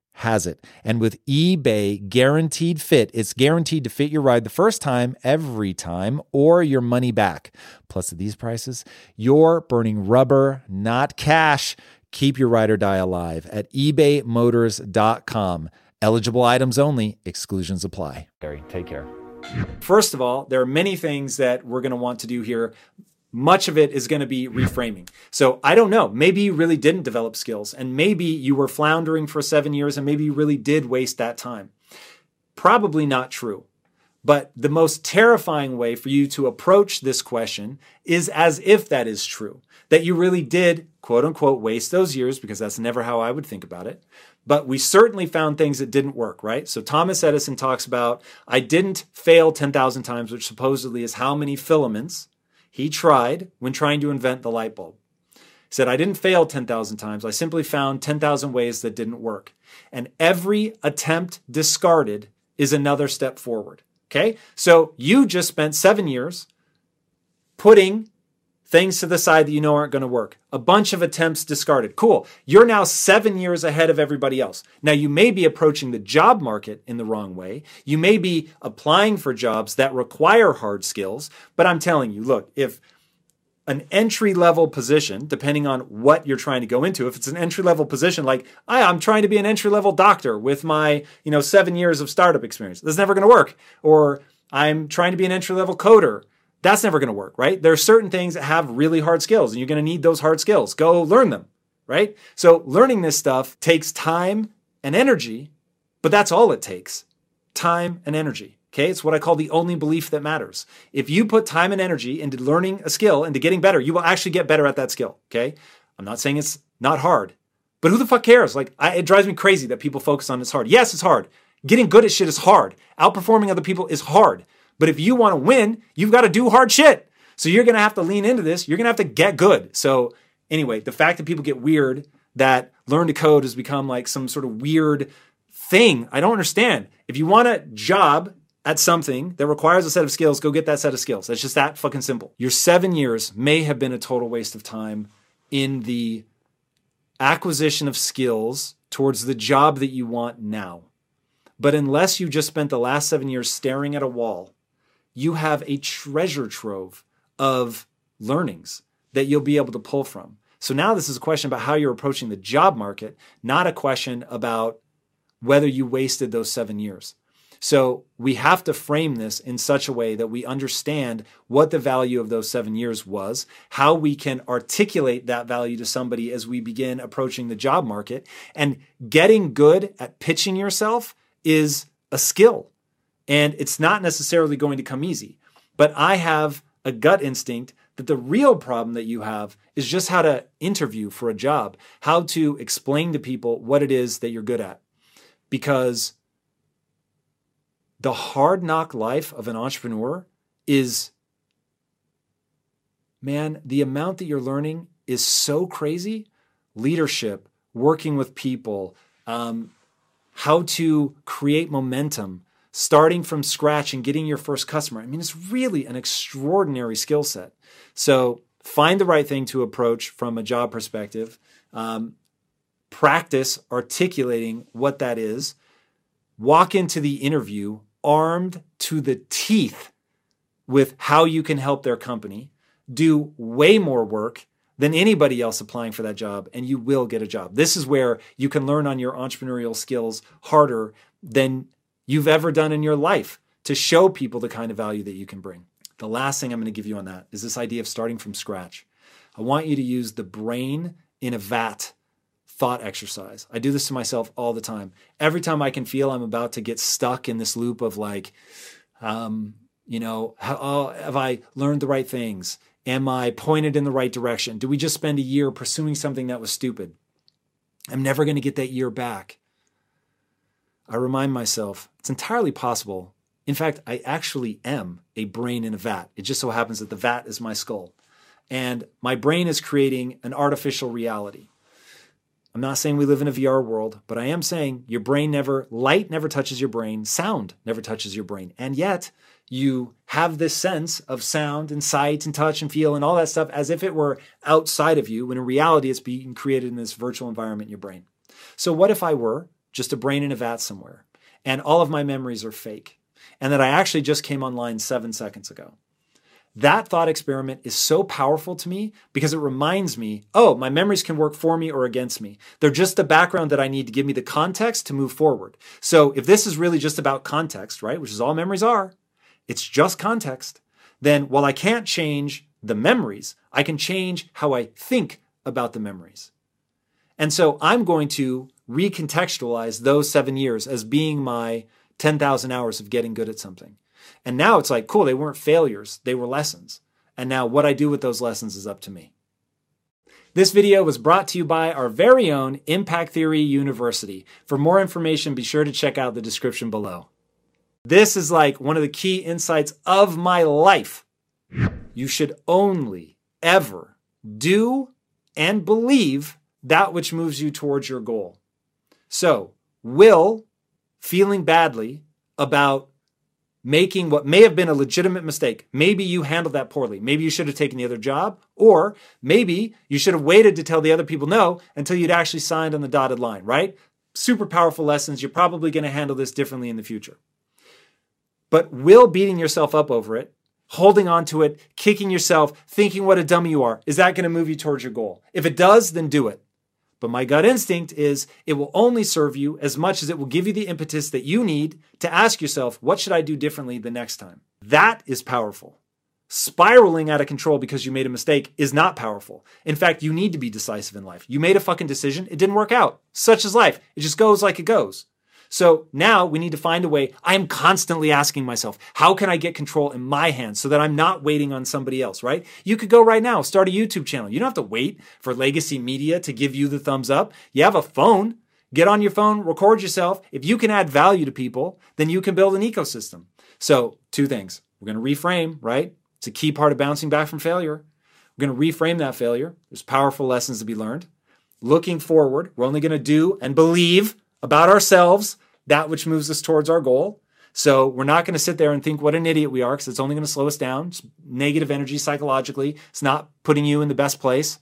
has it. And with eBay guaranteed fit, it's guaranteed to fit your ride the first time, every time, or your money back. Plus, at these prices, you're burning rubber, not cash. Keep your ride or die alive at ebaymotors.com. Eligible items only, exclusions apply. Gary, take care. First of all, there are many things that we're going to want to do here. Much of it is going to be reframing. So I don't know. Maybe you really didn't develop skills, and maybe you were floundering for seven years, and maybe you really did waste that time. Probably not true. But the most terrifying way for you to approach this question is as if that is true, that you really did, quote unquote, waste those years, because that's never how I would think about it. But we certainly found things that didn't work, right? So Thomas Edison talks about, I didn't fail 10,000 times, which supposedly is how many filaments he tried when trying to invent the light bulb. He said, I didn't fail 10,000 times. I simply found 10,000 ways that didn't work. And every attempt discarded is another step forward. Okay? So you just spent seven years putting things to the side that you know aren't going to work. A bunch of attempts discarded. Cool. You're now seven years ahead of everybody else. Now, you may be approaching the job market in the wrong way. You may be applying for jobs that require hard skills. But I'm telling you, look, if an entry level position, depending on what you're trying to go into. If it's an entry level position, like I'm trying to be an entry level doctor with my, you know, seven years of startup experience, that's never going to work. Or I'm trying to be an entry level coder. That's never going to work, right? There are certain things that have really hard skills and you're going to need those hard skills. Go learn them, right? So learning this stuff takes time and energy, but that's all it takes. Time and energy. Okay, it's what I call the only belief that matters. If you put time and energy into learning a skill, into getting better, you will actually get better at that skill. Okay, I'm not saying it's not hard, but who the fuck cares? Like, I, it drives me crazy that people focus on it's hard. Yes, it's hard. Getting good at shit is hard. Outperforming other people is hard. But if you want to win, you've got to do hard shit. So you're going to have to lean into this. You're going to have to get good. So, anyway, the fact that people get weird that learn to code has become like some sort of weird thing, I don't understand. If you want a job at something that requires a set of skills, go get that set of skills. That's just that fucking simple. Your seven years may have been a total waste of time in the acquisition of skills towards the job that you want now. But unless you just spent the last seven years staring at a wall, you have a treasure trove of learnings that you'll be able to pull from. So now this is a question about how you're approaching the job market, not a question about whether you wasted those seven years. So we have to frame this in such a way that we understand what the value of those seven years was, how we can articulate that value to somebody as we begin approaching the job market. And getting good at pitching yourself is a skill. And it's not necessarily going to come easy. But I have a gut instinct that the real problem that you have is just how to interview for a job, how to explain to people what it is that you're good at. Because the hard knock life of an entrepreneur is, man, the amount that you're learning is so crazy. Leadership, working with people, um, how to create momentum, starting from scratch and getting your first customer. I mean, it's really an extraordinary skill set. So find the right thing to approach from a job perspective. Um, practice articulating what that is. Walk into the interview armed to the teeth with how you can help their company, do way more work than anybody else applying for that job, and you will get a job. This is where you can learn on your entrepreneurial skills harder than you've ever done in your life to show people the kind of value that you can bring. The last thing I'm going to give you on that is this idea of starting from scratch. I want you to use the brain in a vat thought exercise. I do this to myself all the time. Every time I can feel I'm about to get stuck in this loop of like, um, you know, how, oh, have I learned the right things? Am I pointed in the right direction? Do we just spend a year pursuing something that was stupid? I'm never going to get that year back. I remind myself it's entirely possible. In fact, I actually am a brain in a vat. It just so happens that the vat is my skull. And my brain is creating an artificial reality. I'm not saying we live in a VR world, but I am saying your brain never, light never touches your brain, sound never touches your brain. And yet you have this sense of sound and sight and touch and feel and all that stuff as if it were outside of you, when in reality it's being created in this virtual environment in your brain. So, what if I were just a brain in a vat somewhere and all of my memories are fake and that I actually just came online seven seconds ago? That thought experiment is so powerful to me because it reminds me oh, my memories can work for me or against me. They're just the background that I need to give me the context to move forward. So if this is really just about context, right, which is all memories are, it's just context, then while I can't change the memories, I can change how I think about the memories. And so I'm going to recontextualize those seven years as being my 10,000 hours of getting good at something. And now it's like, cool, they weren't failures, they were lessons. And now what I do with those lessons is up to me. This video was brought to you by our very own Impact Theory University. For more information, be sure to check out the description below. This is like one of the key insights of my life. You should only ever do and believe that which moves you towards your goal. So, will feeling badly about making what may have been a legitimate mistake. Maybe you handled that poorly. Maybe you should have taken the other job, or maybe you should have waited to tell the other people no until you'd actually signed on the dotted line, right? Super powerful lessons. You're probably going to handle this differently in the future. But will beating yourself up over it, holding on to it, kicking yourself, thinking what a dummy you are, is that going to move you towards your goal? If it does, then do it. But my gut instinct is it will only serve you as much as it will give you the impetus that you need to ask yourself, what should I do differently the next time? That is powerful. Spiraling out of control because you made a mistake is not powerful. In fact, you need to be decisive in life. You made a fucking decision, it didn't work out. Such is life. It just goes like it goes. So now we need to find a way. I am constantly asking myself, how can I get control in my hands so that I'm not waiting on somebody else, right? You could go right now, start a YouTube channel. You don't have to wait for legacy media to give you the thumbs up. You have a phone. Get on your phone, record yourself. If you can add value to people, then you can build an ecosystem. So, two things. We're going to reframe, right? It's a key part of bouncing back from failure. We're going to reframe that failure. There's powerful lessons to be learned. Looking forward, we're only going to do and believe about ourselves that which moves us towards our goal. So we're not going to sit there and think what an idiot we are because it's only going to slow us down. It's negative energy psychologically. It's not putting you in the best place.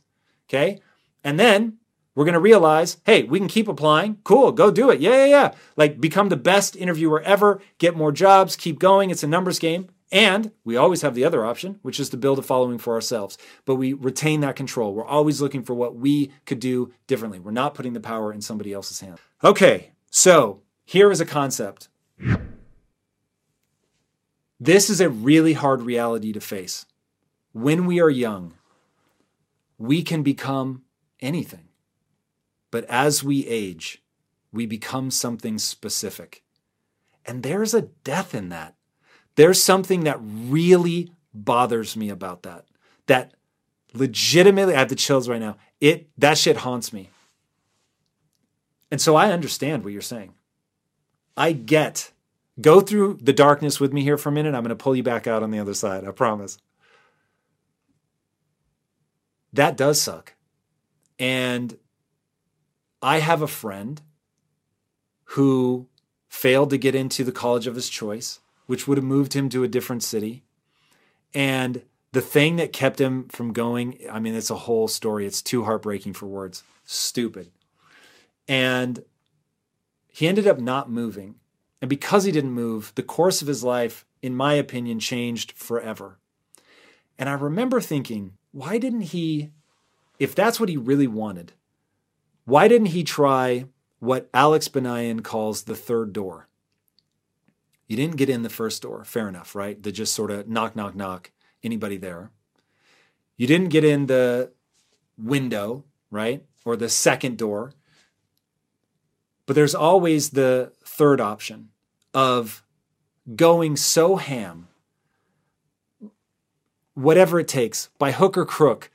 Okay. And then we're going to realize, hey, we can keep applying. Cool. Go do it. Yeah, yeah, yeah. Like become the best interviewer ever, get more jobs, keep going. It's a numbers game. And we always have the other option, which is to build a following for ourselves. But we retain that control. We're always looking for what we could do differently. We're not putting the power in somebody else's hands. Okay. So here is a concept. This is a really hard reality to face. When we are young, we can become anything. But as we age, we become something specific. And there's a death in that. There's something that really bothers me about that. That legitimately, I have the chills right now. It that shit haunts me. And so I understand what you're saying. I get. Go through the darkness with me here for a minute. I'm going to pull you back out on the other side. I promise. That does suck. And I have a friend who failed to get into the college of his choice, which would have moved him to a different city. And the thing that kept him from going, I mean, it's a whole story. It's too heartbreaking for words. Stupid. And he ended up not moving. And because he didn't move, the course of his life, in my opinion, changed forever. And I remember thinking, why didn't he, if that's what he really wanted, why didn't he try what Alex Banayan calls the third door? You didn't get in the first door, fair enough, right? The just sort of knock, knock, knock, anybody there. You didn't get in the window, right? Or the second door. But there's always the third option of going so ham, whatever it takes, by hook or crook,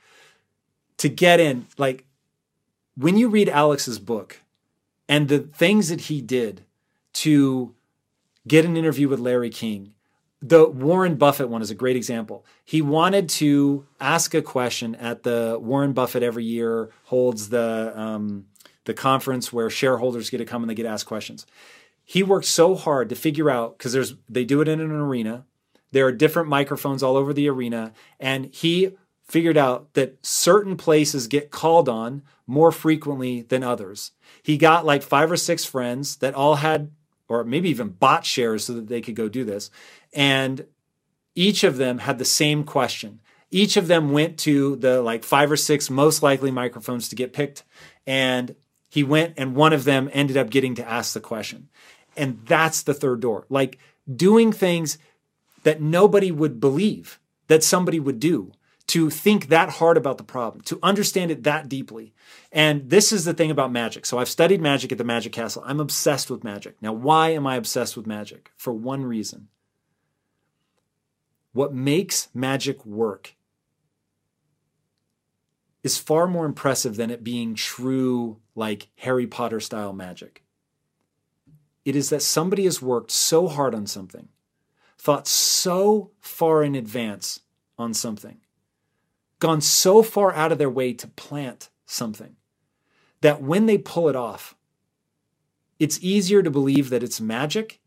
to get in. Like when you read Alex's book and the things that he did to get an interview with Larry King, the Warren Buffett one is a great example. He wanted to ask a question at the Warren Buffett every year holds the um, the conference where shareholders get to come and they get asked questions. He worked so hard to figure out because there's they do it in an arena. There are different microphones all over the arena, and he figured out that certain places get called on more frequently than others. He got like five or six friends that all had, or maybe even bought shares so that they could go do this. And each of them had the same question. Each of them went to the like five or six most likely microphones to get picked. And he went and one of them ended up getting to ask the question. And that's the third door. Like doing things that nobody would believe that somebody would do to think that hard about the problem, to understand it that deeply. And this is the thing about magic. So I've studied magic at the Magic Castle. I'm obsessed with magic. Now, why am I obsessed with magic? For one reason. What makes magic work is far more impressive than it being true, like Harry Potter style magic. It is that somebody has worked so hard on something, thought so far in advance on something, gone so far out of their way to plant something, that when they pull it off, it's easier to believe that it's magic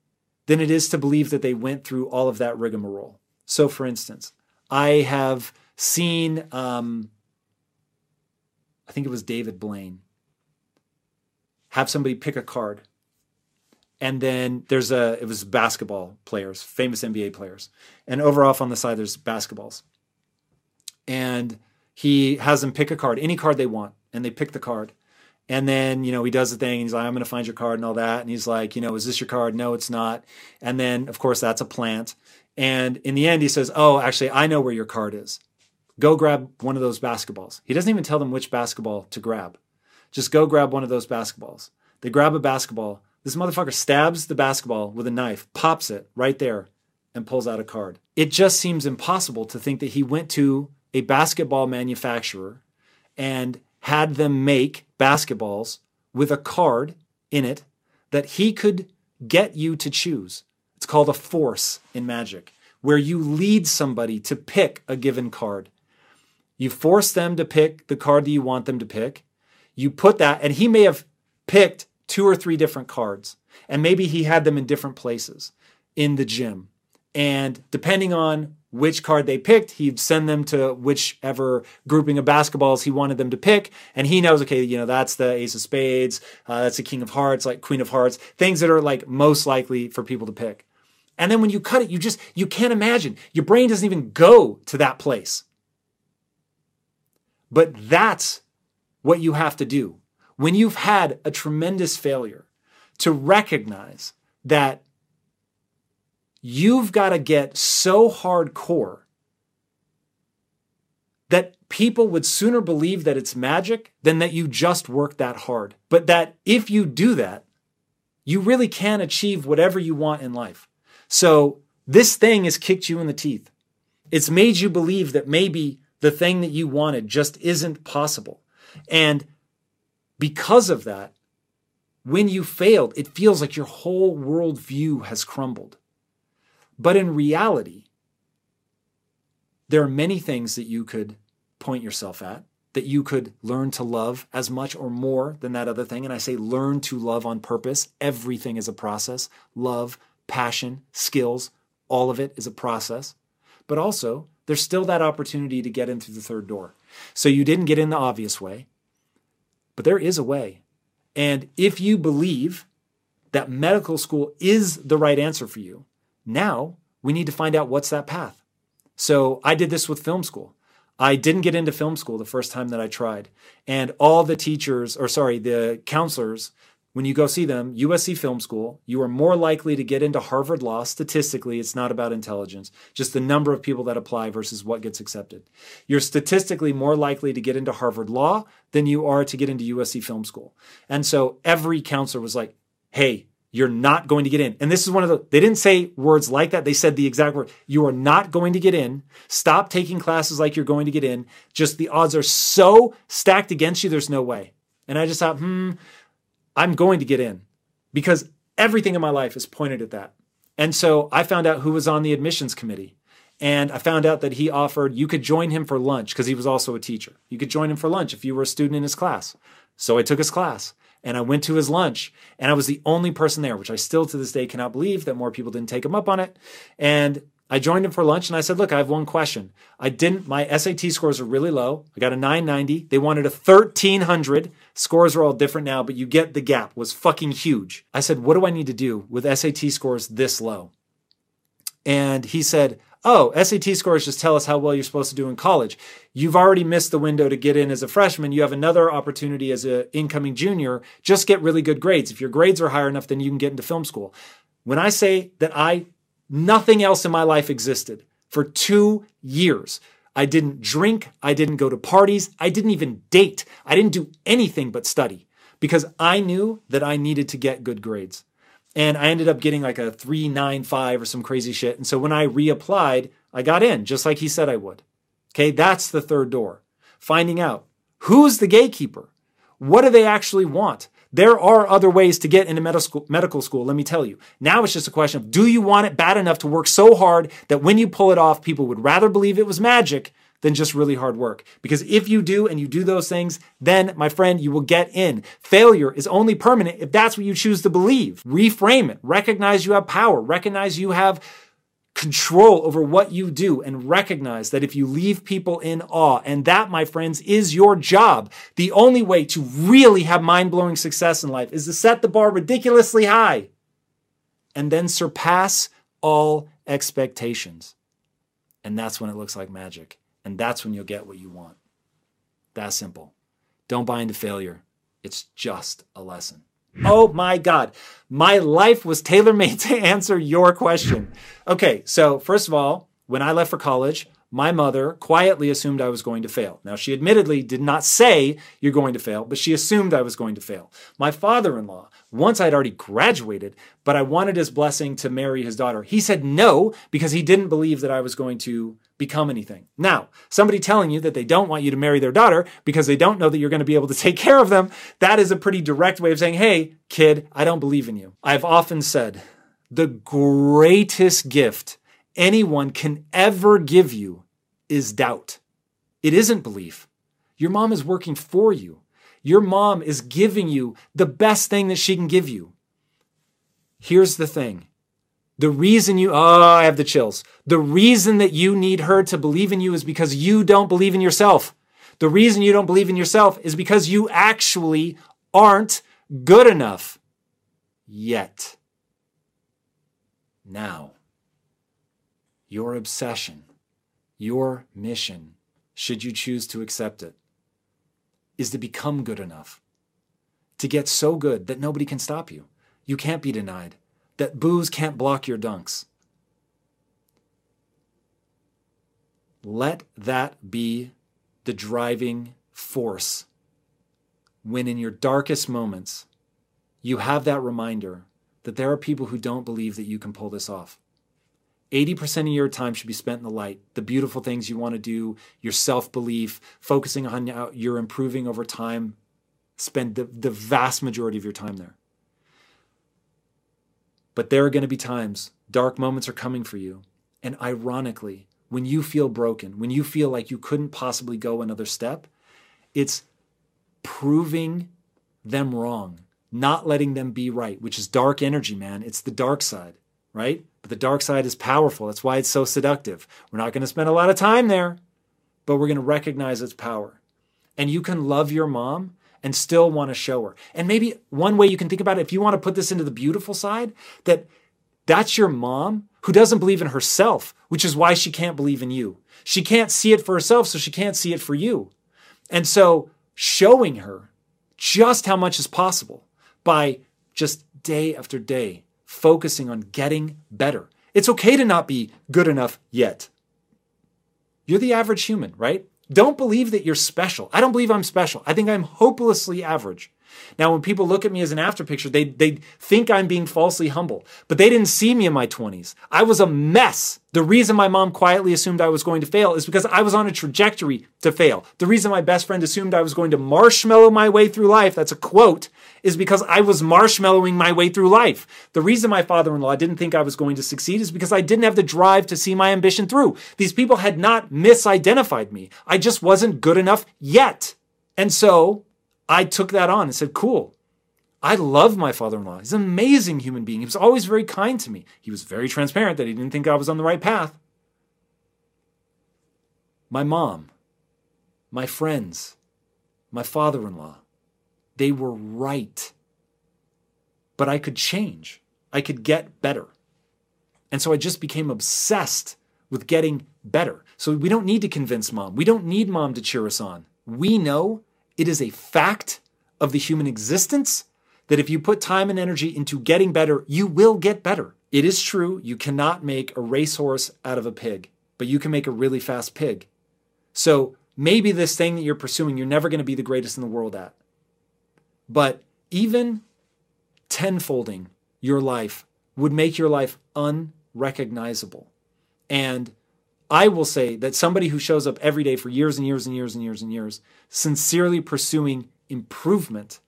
than it is to believe that they went through all of that rigmarole. So, for instance, I have seen, um, I think it was David Blaine, have somebody pick a card. And then there's a, it was basketball players, famous NBA players. And over off on the side, there's basketballs. And he has them pick a card, any card they want. And they pick the card. And then, you know, he does the thing. he's like, I'm going to find your card and all that. And he's like, you know, is this your card? No, it's not. And then, of course, that's a plant. And in the end, he says, Oh, actually, I know where your card is. Go grab one of those basketballs. He doesn't even tell them which basketball to grab. Just go grab one of those basketballs. They grab a basketball. This motherfucker stabs the basketball with a knife, pops it right there, and pulls out a card. It just seems impossible to think that he went to a basketball manufacturer and had them make basketballs with a card in it that he could get you to choose. It's called a force in magic, where you lead somebody to pick a given card. You force them to pick the card that you want them to pick. You put that, and he may have picked two or three different cards, and maybe he had them in different places in the gym. And depending on which card they picked, he'd send them to whichever grouping of basketballs he wanted them to pick. And he knows, okay, you know, that's the ace of spades, uh, that's the king of hearts, like queen of hearts, things that are like most likely for people to pick. And then when you cut it, you just, you can't imagine. Your brain doesn't even go to that place. But that's what you have to do when you've had a tremendous failure to recognize that you've got to get so hardcore that people would sooner believe that it's magic than that you just work that hard. But that if you do that, you really can achieve whatever you want in life. So this thing has kicked you in the teeth. It's made you believe that maybe the thing that you wanted just isn't possible. And because of that, when you failed, it feels like your whole worldview has crumbled. But in reality, there are many things that you could point yourself at, that you could learn to love as much or more than that other thing. And I say learn to love on purpose. Everything is a process. Love, passion, skills, all of it is a process. But also, there's still that opportunity to get in through the third door. So you didn't get in the obvious way, but there is a way. And if you believe that medical school is the right answer for you, now we need to find out what's that path. So I did this with film school. I didn't get into film school the first time that I tried. And all the teachers, or sorry, the counselors, when you go see them, USC Film School, you are more likely to get into Harvard Law. Statistically, it's not about intelligence, just the number of people that apply versus what gets accepted. You're statistically more likely to get into Harvard Law than you are to get into USC Film School. And so every counselor was like, hey, you're not going to get in. And this is one of the, they didn't say words like that. They said the exact word. You are not going to get in. Stop taking classes like you're going to get in. Just the odds are so stacked against you, there's no way. And I just thought, hmm, I'm going to get in because everything in my life is pointed at that. And so I found out who was on the admissions committee. And I found out that he offered, you could join him for lunch because he was also a teacher. You could join him for lunch if you were a student in his class. So I took his class and I went to his lunch and I was the only person there, which I still to this day cannot believe that more people didn't take him up on it. And I joined him for lunch and I said, Look, I have one question. I didn't, my SAT scores are really low. I got a 990. They wanted a 1300. Scores are all different now, but you get the gap was fucking huge. I said, What do I need to do with SAT scores this low? And he said, oh, SAT scores just tell us how well you're supposed to do in college. You've already missed the window to get in as a freshman. You have another opportunity as an incoming junior. Just get really good grades. If your grades are higher enough, then you can get into film school. When I say that I, nothing else in my life existed for two years. I didn't drink. I didn't go to parties. I didn't even date. I didn't do anything but study because I knew that I needed to get good grades. And I ended up getting like a 395 or some crazy shit. And so when I reapplied, I got in just like he said I would. Okay, that's the third door. Finding out who's the gatekeeper? What do they actually want? There are other ways to get into medical school, let me tell you. Now it's just a question of do you want it bad enough to work so hard that when you pull it off, people would rather believe it was magic than just really hard work. Because if you do and you do those things, then, my friend, you will get in. Failure is only permanent if that's what you choose to believe. Reframe it. Recognize you have power. Recognize you have control over what you do and recognize that if you leave people in awe, and that, my friends, is your job, the only way to really have mind blowing success in life is to set the bar ridiculously high and then surpass all expectations. And that's when it looks like magic. And that's when you'll get what you want. That simple. Don't buy into failure. It's just a lesson. [laughs] Oh my God. My life was tailor made [laughs] to answer your question. Okay, so first of all, when I left for college, my mother quietly assumed I was going to fail. Now, she admittedly did not say, You're going to fail, but she assumed I was going to fail. My father in law, once I'd already graduated, but I wanted his blessing to marry his daughter, he said no because he didn't believe that I was going to become anything. Now, somebody telling you that they don't want you to marry their daughter because they don't know that you're going to be able to [laughs] take care of them, that is a pretty direct way of saying, Hey, kid, I don't believe in you. I've often said, the greatest gift anyone can ever give you is doubt. It isn't belief. Your mom is working for you. Your mom is giving you the best thing that she can give you. Here's the thing. The reason you, oh, I have the chills. The reason that you need her to believe in you is because you don't believe in yourself. The reason you don't believe in yourself is because you actually aren't good enough yet. Now, your obsession, your mission, should you choose to accept it, is to become good enough, to get so good that nobody can stop you. You can't be denied, that booze can't block your dunks. Let that be the driving force when, in your darkest moments, you have that reminder that there are people who don't believe that you can pull this off. 80% of your time should be spent in the light, the beautiful things you want to do, your self belief, focusing on how you're improving over time. Spend the, the vast majority of your time there. But there are going to be times, dark moments are coming for you. And ironically, when you feel broken, when you feel like you couldn't possibly go another step, it's proving them wrong, not letting them be right, which is dark energy, man. It's the dark side, right? But the dark side is powerful. That's why it's so seductive. We're not going to spend a lot of time there, but we're going to recognize its power. And you can love your mom and still want to show her. And maybe one way you can think about it, if you want to put this into the beautiful side, that that's your mom who doesn't believe in herself, which is why she can't believe in you. She can't see it for herself, so she can't see it for you. And so showing her just how much is possible by just day after day focusing on getting better. It's okay to not be good enough yet. You're the average human, right? Don't believe that you're special. I don't believe I'm special. I think I'm hopelessly average. Now, when people look at me as an after picture, they, they think I'm being falsely humble, but they didn't see me in my 20s. I was a mess. The reason my mom quietly assumed I was going to fail is because I was on a trajectory to fail. The reason my best friend assumed I was going to marshmallow my way through life, that's a quote, is because I was marshmallowing my way through life. The reason my father in law didn't think I was going to succeed is because I didn't have the drive to see my ambition through. These people had not misidentified me. I just wasn't good enough yet. And so I took that on and said, cool. I love my father in law. He's an amazing human being. He was always very kind to me. He was very transparent that he didn't think I was on the right path. My mom, my friends, my father in law, they were right. But I could change, I could get better. And so I just became obsessed with getting better. So we don't need to convince mom. We don't need mom to cheer us on. We know it is a fact of the human existence that if you put time and energy into getting better, you will get better. It is true, you cannot make a racehorse out of a pig, but you can make a really fast pig. So maybe this thing that you're pursuing, you're never going to be the greatest in the world at. But even tenfolding your life would make your life unrecognizable. And I will say that somebody who shows up every day for years and years and years and years and years, sincerely pursuing improvement,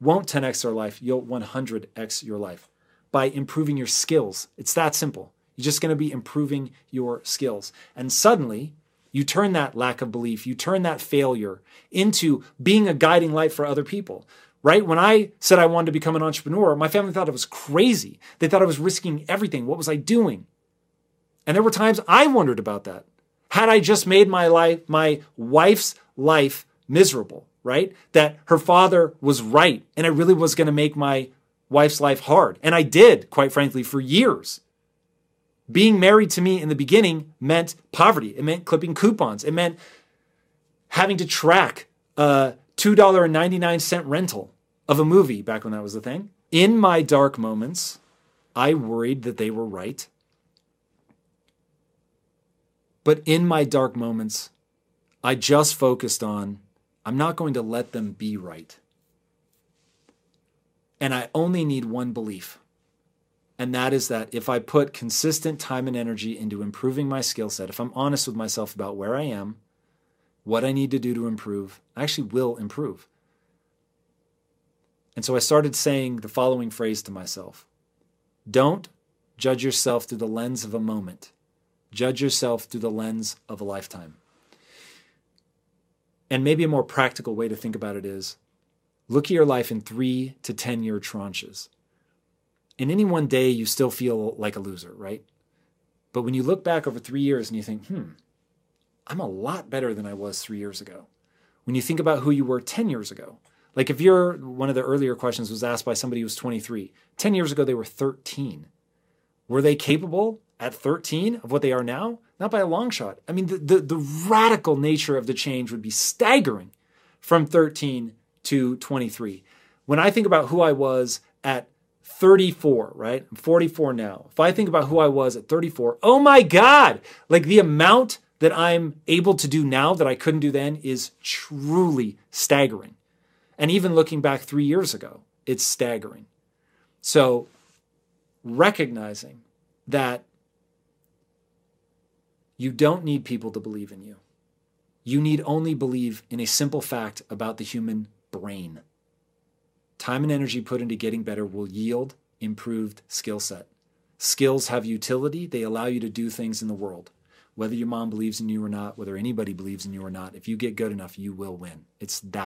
won't 10x their life. You'll 100x your life by improving your skills. It's that simple. You're just going to be improving your skills. And suddenly, You turn that lack of belief, you turn that failure into being a guiding light for other people. Right? When I said I wanted to become an entrepreneur, my family thought I was crazy. They thought I was risking everything. What was I doing? And there were times I wondered about that. Had I just made my life, my wife's life miserable, right? That her father was right and I really was going to make my wife's life hard. And I did, quite frankly, for years. Being married to me in the beginning meant poverty. It meant clipping coupons. It meant having to track a $2.99 rental of a movie back when that was a thing. In my dark moments, I worried that they were right. But in my dark moments, I just focused on I'm not going to let them be right. And I only need one belief. And that is that if I put consistent time and energy into improving my skill set, if I'm honest with myself about where I am, what I need to do to improve, I actually will improve. And so I started saying the following phrase to myself Don't judge yourself through the lens of a moment, judge yourself through the lens of a lifetime. And maybe a more practical way to think about it is look at your life in three to 10 year tranches in any one day, you still feel like a loser, right? But when you look back over three years and you think, hmm, I'm a lot better than I was three years ago. When you think about who you were 10 years ago, like if you're one of the earlier questions was asked by somebody who was 23, 10 years ago they were 13. Were they capable at 13 of what they are now? Not by a long shot. I mean, the, the, the radical nature of the change would be staggering from 13 to 23. When I think about who I was at 34, right? I'm 44 now. If I think about who I was at 34, oh my God, like the amount that I'm able to do now that I couldn't do then is truly staggering. And even looking back three years ago, it's staggering. So recognizing that you don't need people to believe in you. You need only believe in a simple fact about the human brain. Time and energy put into getting better will yield improved skill set. Skills have utility, they allow you to do things in the world. Whether your mom believes in you or not, whether anybody believes in you or not, if you get good enough, you will win. It's that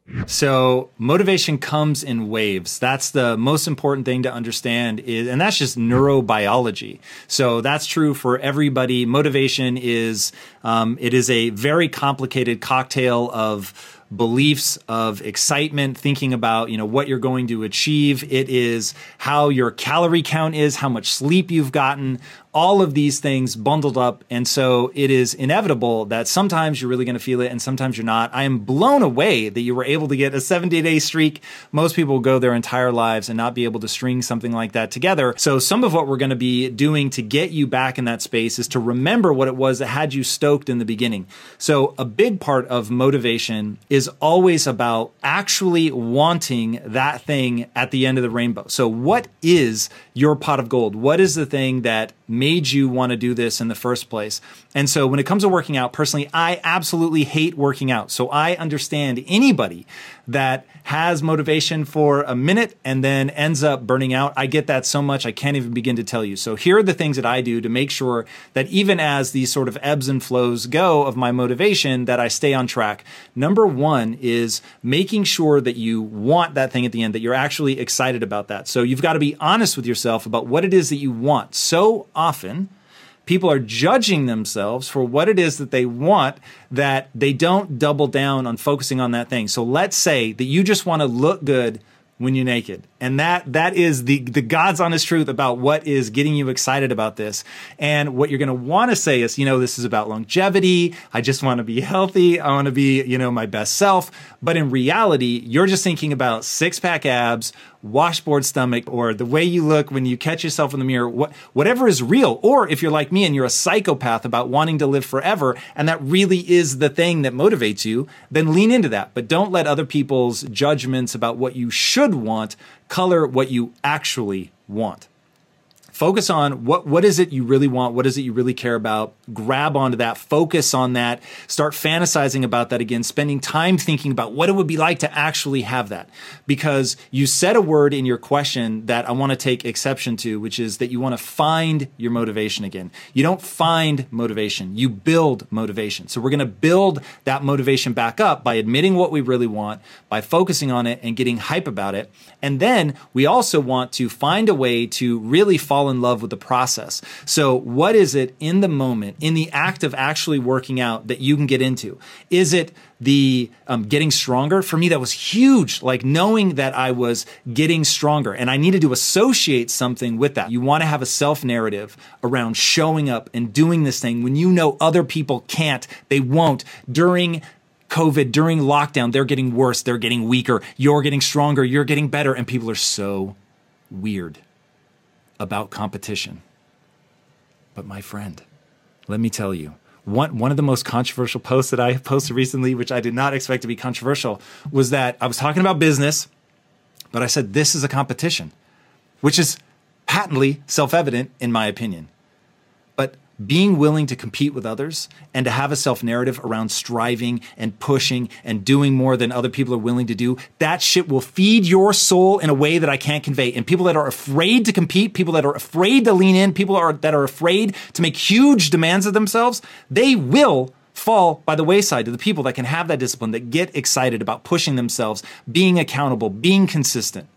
So motivation comes in waves. That's the most important thing to understand is, and that's just neurobiology. So that's true for everybody. Motivation is, um, it is a very complicated cocktail of beliefs of excitement, thinking about, you know, what you're going to achieve. It is how your calorie count is, how much sleep you've gotten, all of these things bundled up. And so it is inevitable that sometimes you're really going to feel it and sometimes you're not. I am blown away that you were able to get a 70 day streak. Most people go their entire lives and not be able to string something like that together. So some of what we're going to be doing to get you back in that space is to remember what it was that had you stoked in the beginning. So a big part of motivation is always about actually wanting that thing at the end of the rainbow. So what is your pot of gold? What is the thing that made you want to do this in the first place. And so when it comes to working out, personally, I absolutely hate working out. So I understand anybody that has motivation for a minute and then ends up burning out. I get that so much, I can't even begin to tell you. So here are the things that I do to make sure that even as these sort of ebbs and flows go of my motivation, that I stay on track. Number one is making sure that you want that thing at the end, that you're actually excited about that. So you've got to be honest with yourself about what it is that you want. So often, people are judging themselves for what it is that they want that they don't double down on focusing on that thing. So let's say that you just want to look good when you're naked. And that that is the the God's honest truth about what is getting you excited about this. And what you're going to want to say is, you know, this is about longevity. I just want to be healthy. I want to be, you know, my best self. But in reality, you're just thinking about six-pack abs washboard stomach or the way you look when you catch yourself in the mirror, what, whatever is real. Or if you're like me and you're a psychopath about wanting to live forever and that really is the thing that motivates you, then lean into that. But don't let other people's judgments about what you should want color what you actually want focus on what what is it you really want? What is it you really care about? Grab onto that focus on that start fantasizing about that again spending time thinking about what it would be like to actually have that. Because you said a word in your question that I want to take exception to which is that you want to find your motivation again. You don't find motivation you build motivation. So we're going to build that motivation back up by admitting what we really want by focusing on it and getting hype about it. And then we also want to find a way to really fall in love with the process. So, what is it in the moment, in the act of actually working out that you can get into? Is it the um, getting stronger? For me, that was huge. Like knowing that I was getting stronger and I needed to associate something with that. You want to have a self narrative around showing up and doing this thing when you know other people can't, they won't during COVID, during lockdown, they're getting worse, they're getting weaker, you're getting stronger, you're getting better, and people are so weird about competition. But my friend, let me tell you, one, one of the most controversial posts that I posted recently, which I did not expect to be controversial, was that I was talking about business, but I said this is a competition, which is patently self evident in my opinion being willing to compete with others and to have a self narrative around striving and pushing and doing more than other people are willing to do, that shit will feed your soul in a way that I can't convey. And people that are afraid to compete, people that are afraid to lean in, people are, that are afraid to make huge demands of themselves, they will fall by the wayside to the people that can have that discipline, that get excited about pushing themselves, being accountable, being consistent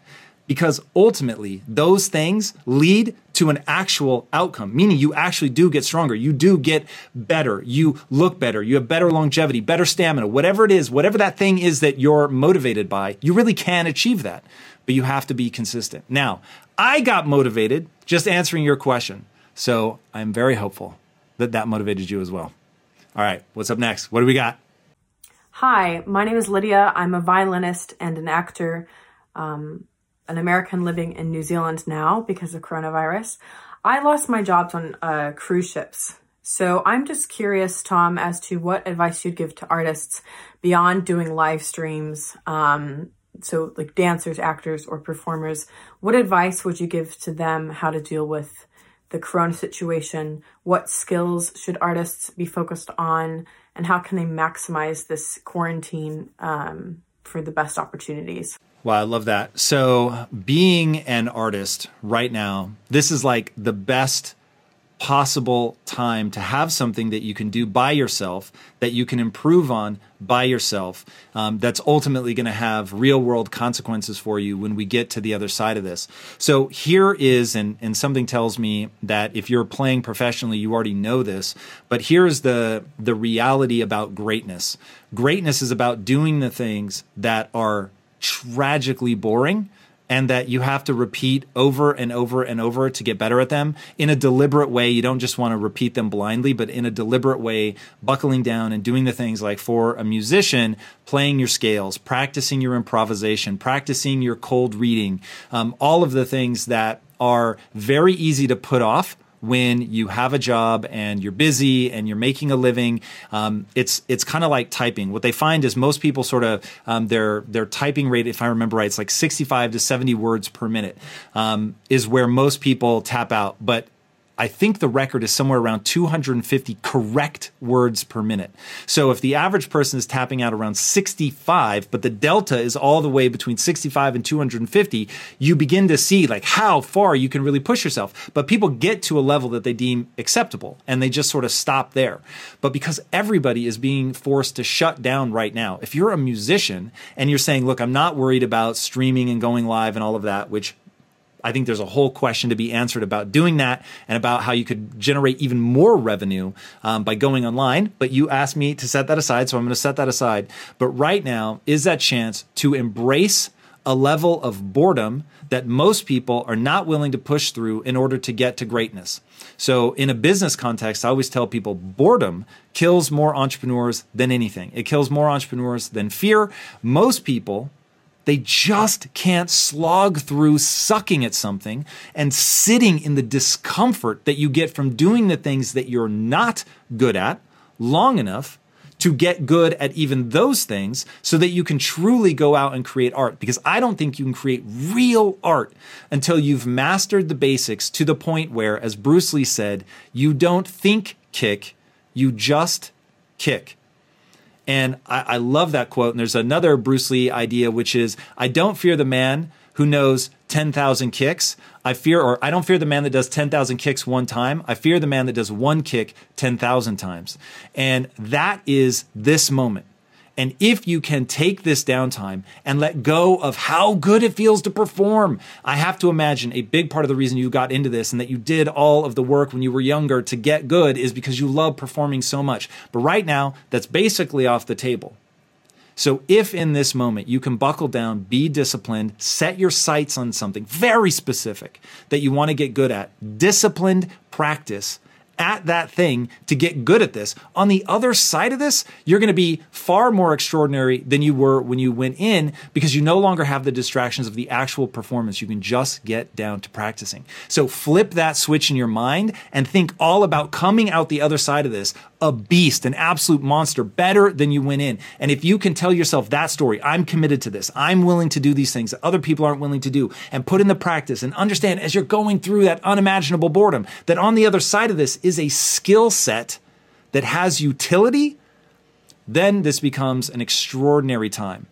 because ultimately those things lead to an actual outcome, meaning you actually do get stronger. You do get better. You look better. You have better longevity, better stamina, whatever it is, whatever that thing is that you're motivated by, you really can achieve that, but you have to be consistent. Now, I got motivated just answering your question. So I'm very hopeful that that motivated you as well. All right, what's up next? What do we got? Hi, my name is Lydia. I'm a violinist and an actor. Um, an American living in New Zealand now because of coronavirus. I lost my jobs on uh, cruise ships. So I'm just curious, Tom, as to what advice you'd give to artists beyond doing live streams. Um, so like dancers, actors, or performers. What advice would you give to them how to deal with the corona situation? What skills should artists be focused on? And how can they maximize this quarantine um, for the best opportunities? Wow, I love that. So, being an artist right now, this is like the best possible time to have something that you can do by yourself, that you can improve on by yourself, um, that's ultimately going to have real world consequences for you when we get to the other side of this. So, here is, and, and something tells me that if you're playing professionally, you already know this, but here's the, the reality about greatness greatness is about doing the things that are tragically boring and that you have to repeat over and over and over to get better at them in a deliberate way. You don't just want to repeat them blindly, but in a deliberate way, buckling down and doing the things like for a musician, playing your scales, practicing your improvisation, practicing your cold reading, um, all of the things that are very easy to put off when you have a job and you're busy and you're making a living. Um, it's it's kind of like typing. What they find is most people sort of um, their their typing rate, if I remember right, it's like 65 to 70 words per minute, um, is where most people tap out. But I think the record is somewhere around 250 correct words per minute. So if the average person is tapping out around 65, but the delta is all the way between 65 and 250, you begin to see like how far you can really push yourself. But people get to a level that they deem acceptable and they just sort of stop there. But because everybody is being forced to shut down right now, if you're a musician and you're saying, look, I'm not worried about streaming and going live and all of that, which I think there's a whole question to be answered about doing that and about how you could generate even more revenue um, by going online. But you asked me to set that aside, so I'm going to set that aside. But right now is that chance to embrace a level of boredom that most people are not willing to push through in order to get to greatness. So, in a business context, I always tell people boredom kills more entrepreneurs than anything. It kills more entrepreneurs than fear. Most people, they just can't slog through sucking at something and sitting in the discomfort that you get from doing the things that you're not good at long enough to get good at even those things so that you can truly go out and create art. Because I don't think you can create real art until you've mastered the basics to the point where, as Bruce Lee said, you don't think kick, you just kick. And I, I love that quote. And there's another Bruce Lee idea, which is I don't fear the man who knows 10,000 kicks. I fear, or I don't fear the man that does 10,000 kicks one time. I fear the man that does one kick 10,000 times. And that is this moment. And if you can take this downtime and let go of how good it feels to perform, I have to imagine a big part of the reason you got into this and that you did all of the work when you were younger to get good is because you love performing so much. But right now, that's basically off the table. So, if in this moment you can buckle down, be disciplined, set your sights on something very specific that you want to get good at, disciplined practice, at that thing to get good at this. On the other side of this, you're going to be far more extraordinary than you were when you went in because you no longer have the distractions of the actual performance. You can just get down to practicing. So flip that switch in your mind and think all about coming out the other side of this a beast, an absolute monster, better than you went in. And if you can tell yourself that story, I'm committed to this. I'm willing to do these things that other people aren't willing to do and put in the practice and understand as you're going through that unimaginable boredom that on the other side of this is a skill set that has utility, then this becomes an extraordinary time.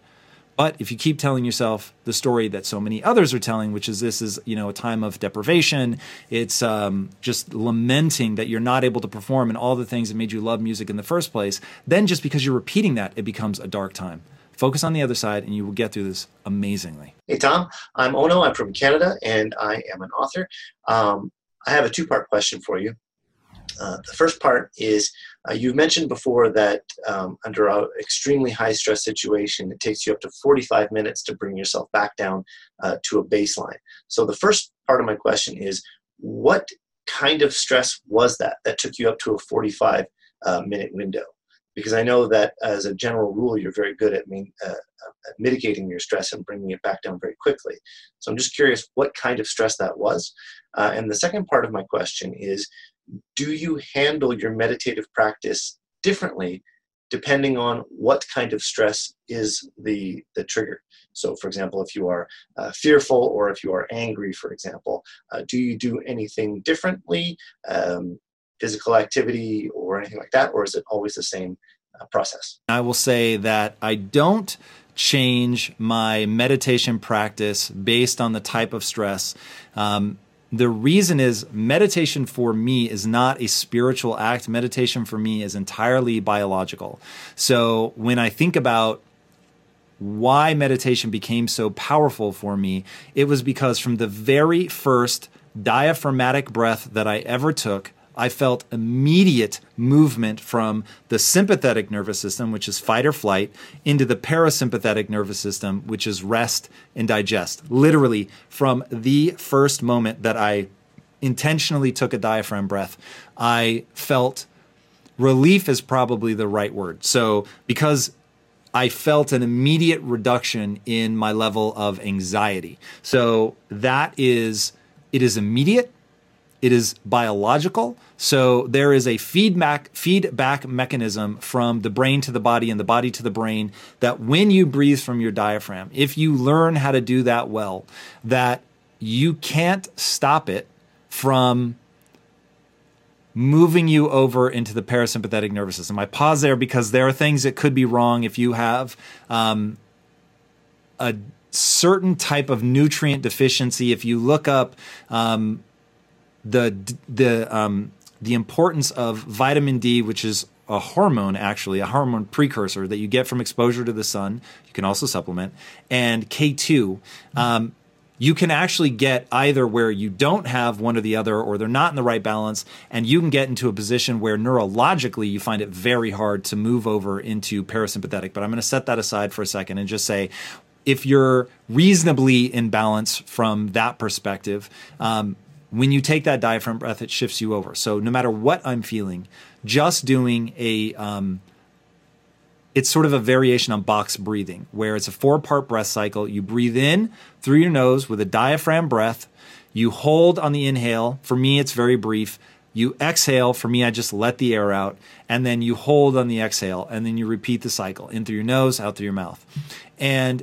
But if you keep telling yourself the story that so many others are telling, which is this is you know a time of deprivation, it's um, just lamenting that you're not able to perform and all the things that made you love music in the first place, then just because you're repeating that, it becomes a dark time. Focus on the other side, and you will get through this amazingly. Hey Tom, I'm Ono. I'm from Canada, and I am an author. Um, I have a two-part question for you. Uh, the first part is uh, you mentioned before that um, under an extremely high stress situation, it takes you up to 45 minutes to bring yourself back down uh, to a baseline. So the first part of my question is what kind of stress was that that took you up to a 45 uh, minute window? Because I know that as a general rule, you're very good at, uh, at mitigating your stress and bringing it back down very quickly. So I'm just curious what kind of stress that was. and the second part of my question is do you handle your meditative practice differently depending on what kind of stress is the, the trigger? So, for example, if you are uh, fearful or if you are angry, for example, uh, do you do anything differently, um, physical activity or anything like that, or is it always the same uh, process? I will say that I don't change my meditation practice based on the type of stress. Um, the reason is meditation for me is not a spiritual act. Meditation for me is entirely biological. So when I think about why meditation became so powerful for me, it was because from the very first diaphragmatic breath that I ever took, I felt immediate movement from the sympathetic nervous system, which is fight or flight, into the parasympathetic nervous system, which is rest and digest. Literally, from the first moment that I intentionally took a diaphragm breath, I felt relief is probably the right word. So, because I felt an immediate reduction in my level of anxiety. So, that is, it is immediate it is biological. So there is a feedback feedback mechanism from the brain to the body and the body to the brain that when you breathe from your diaphragm, if you learn how to do that well, that you can't stop it from moving you over into the parasympathetic nervous system. I pause there because there are things that could be wrong if you have um, a certain type of nutrient deficiency. If you look up um, the the um, the importance of vitamin D, which is a hormone actually, a hormone precursor that you get from exposure to the sun. You can also supplement and K2. Um, you can actually get either where you don't have one or the other, or they're not in the right balance, and you can get into a position where neurologically you find it very hard to move over into parasympathetic. But I'm going to set that aside for a second and just say, if you're reasonably in balance from that perspective, um, when you take that diaphragm breath, it shifts you over. So no matter what I'm feeling, just doing a um, it's sort of a variation on box breathing, where it's a four part breath cycle. You breathe in through your nose with a diaphragm breath. You hold on the inhale. For me, it's very brief. You exhale. For me, I just let the air out. And then you hold on the exhale. And then you repeat the cycle in through your nose, out through your mouth. And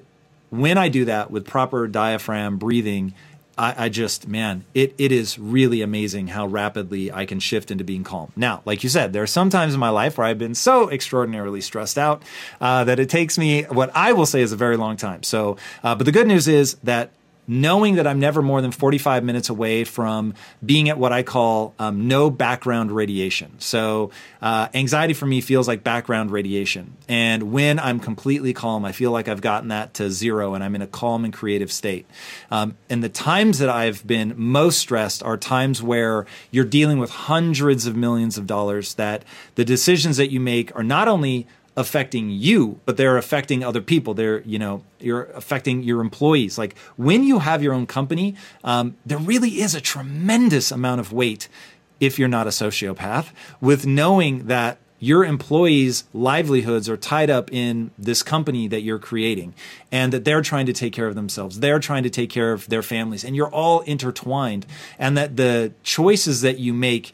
when I do that with proper diaphragm breathing, I, I, just, man, it, it is really amazing how rapidly I can shift into being calm. Now, like you said, there are some times in my life where I've been so extraordinarily stressed out uh, that it takes me what I will say is a very long time. So, uh, but the good news is that knowing that I'm never more than 45 minutes away from being at what I call um, no background radiation. So, uh, anxiety for me feels like background radiation. And when I'm completely calm, I feel like I've gotten that to zero and I'm in a calm and creative state. Um, and the times that I've been most stressed are times where you're dealing with hundreds of millions of dollars that the decisions that you make are not only affecting you, but they're affecting other people. They're, you know, you're affecting your employees. Like when you have your own company, um, there really is a tremendous amount of weight if you're not a sociopath with knowing that your employees' livelihoods are tied up in this company that you're creating and that they're trying to take care of themselves. They're trying to take care of their families and you're all intertwined and that the choices that you make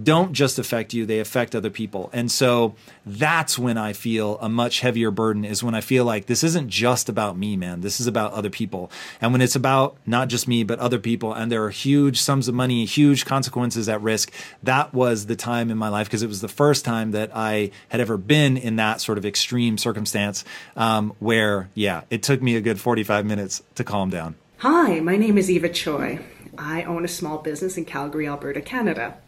don't just affect you, they affect other people. And so that's when I feel a much heavier burden is when I feel like this isn't just about me, man. This is about other people. And when it's about not just me, but other people, and there are huge sums of money, huge consequences at risk, that was the time in my life because it was the first time that I had ever been in that sort of extreme circumstance um, where, yeah, it took me a good 45 minutes to calm down. Hi, my name is Eva Choi. I own a small business in Calgary, Alberta, Canada.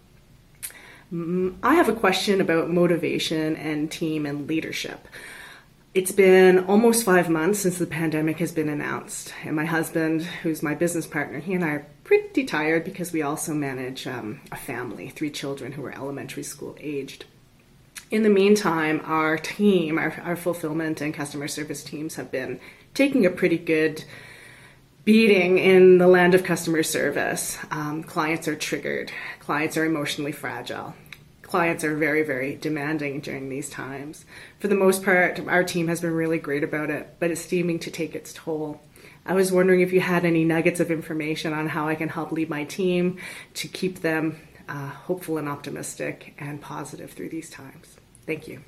I have a question about motivation and team and leadership. It's been almost five months since the pandemic has been announced, and my husband, who's my business partner, he and I are pretty tired because we also manage um, a family, three children who are elementary school aged. In the meantime, our team, our, our fulfillment and customer service teams, have been taking a pretty good beating in the land of customer service. Um, clients are triggered, clients are emotionally fragile. Clients are very, very demanding during these times. For the most part, our team has been really great about it, but it's seeming to take its toll. I was wondering if you had any nuggets of information on how I can help lead my team to keep them uh, hopeful and optimistic and positive through these times. Thank you.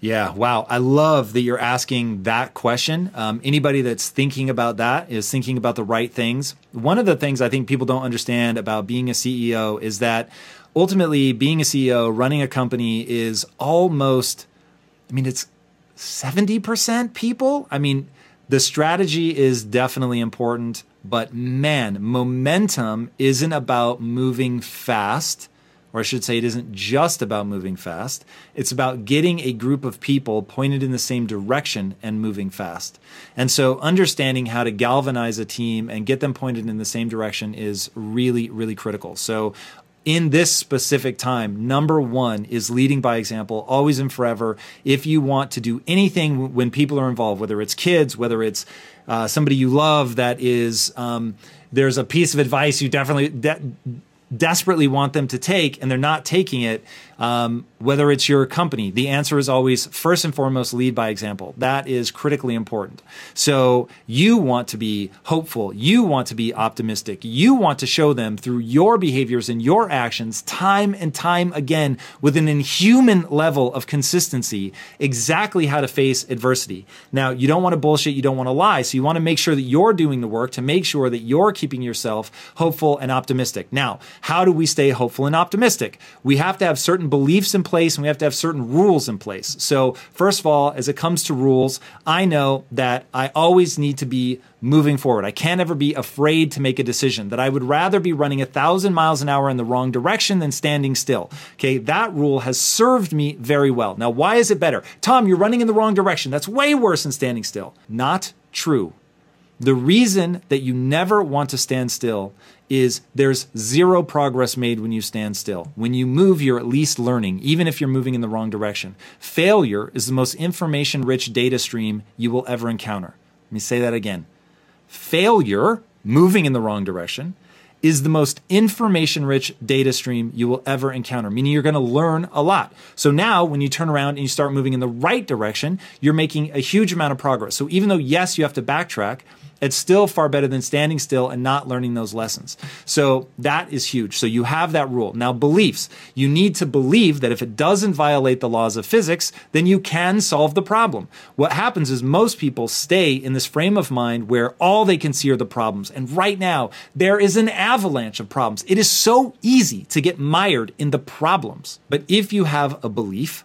Yeah, wow. I love that you're asking that question. Um, anybody that's thinking about that is thinking about the right things. One of the things I think people don't understand about being a CEO is that ultimately being a CEO, running a company is almost, I mean, it's 70% people. I mean, the strategy is definitely important, but man, momentum isn't about moving fast or I should say, it isn't just about moving fast. It's about getting a group of people pointed in the same direction and moving fast. And so, understanding how to galvanize a team and get them pointed in the same direction is really, really critical. So, in this specific time, number one is leading by example, always and forever. If you want to do anything when people are involved, whether it's kids, whether it's uh, somebody you love that is, um, there's a piece of advice you definitely de- desperately want them to take and they're not taking it, um, whether it's your company, the answer is always first and foremost lead by example. That is critically important. So you want to be hopeful. You want to be optimistic. You want to show them through your behaviors and your actions time and time again with an inhuman level of consistency exactly how to face adversity. Now, you don't want to bullshit. You don't want to lie. So you want to make sure that you're doing the work to make sure that you're keeping yourself hopeful and optimistic. Now, how do we stay hopeful and optimistic? We have to have certain beliefs in place and we have to have certain rules in place. So, first of all, as it comes to rules, I know that I always need to be moving forward. I can't ever be afraid to make a decision that I would rather be running a thousand miles an hour in the wrong direction than standing still. Okay. That rule has served me very well. Now, why is it better? Tom, you're running in the wrong direction. That's way worse than standing still. Not true. The reason that you never want to stand still is there's zero progress made when you stand still. When you move, you're at least learning, even if you're moving in the wrong direction. Failure is the most information rich data stream you will ever encounter. Let me say that again. Failure, moving in the wrong direction, is the most information rich data stream you will ever encounter, meaning you're going to learn a lot. So now, when you turn around and you start moving in the right direction, you're making a huge amount of progress. So even though, yes, you have to backtrack, it's still far better than standing still and not learning those lessons. So that is huge. So you have that rule. Now, beliefs. You need to believe that if it doesn't violate the laws of physics, then you can solve the problem. What happens is most people stay in this frame of mind where all they can see are the problems. And right now, there is an avalanche of problems. It is so easy to get mired in the problems. But if you have a belief,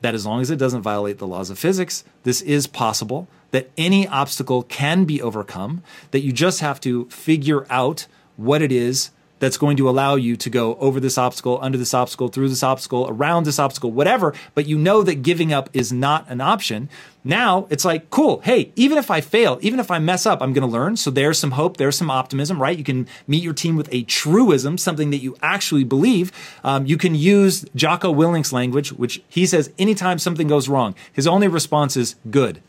that as long as it doesn't violate the laws of physics, this is possible that any obstacle can be overcome, that you just have to figure out what it is that's going to allow you to go over this obstacle, under this obstacle, through this obstacle, around this obstacle, whatever, but you know that giving up is not an option. Now it's like, cool, hey, even if I fail, even if I mess up, I'm going to learn. So there's some hope, there's some optimism, right? You can meet your team with a truism, something that you actually believe. Um, you can use Jocko Willink's language, which he says anytime something goes wrong, his only response is good.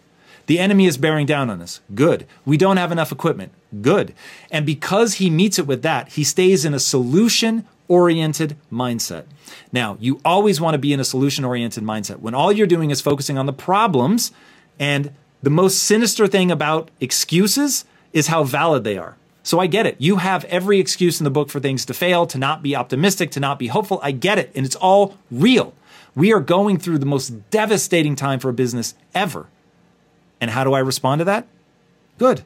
The enemy is bearing down on us. Good. We don't have enough equipment. Good. And because he meets it with that, he stays in a solution oriented mindset. Now, you always want to be in a solution oriented mindset. When all you're doing is focusing on the problems, and the most sinister thing about excuses is how valid they are. So I get it. You have every excuse in the book for things to fail, to not be optimistic, to not be hopeful. I get it. And it's all real. We are going through the most devastating time for a business ever. And how do I respond to that? Good.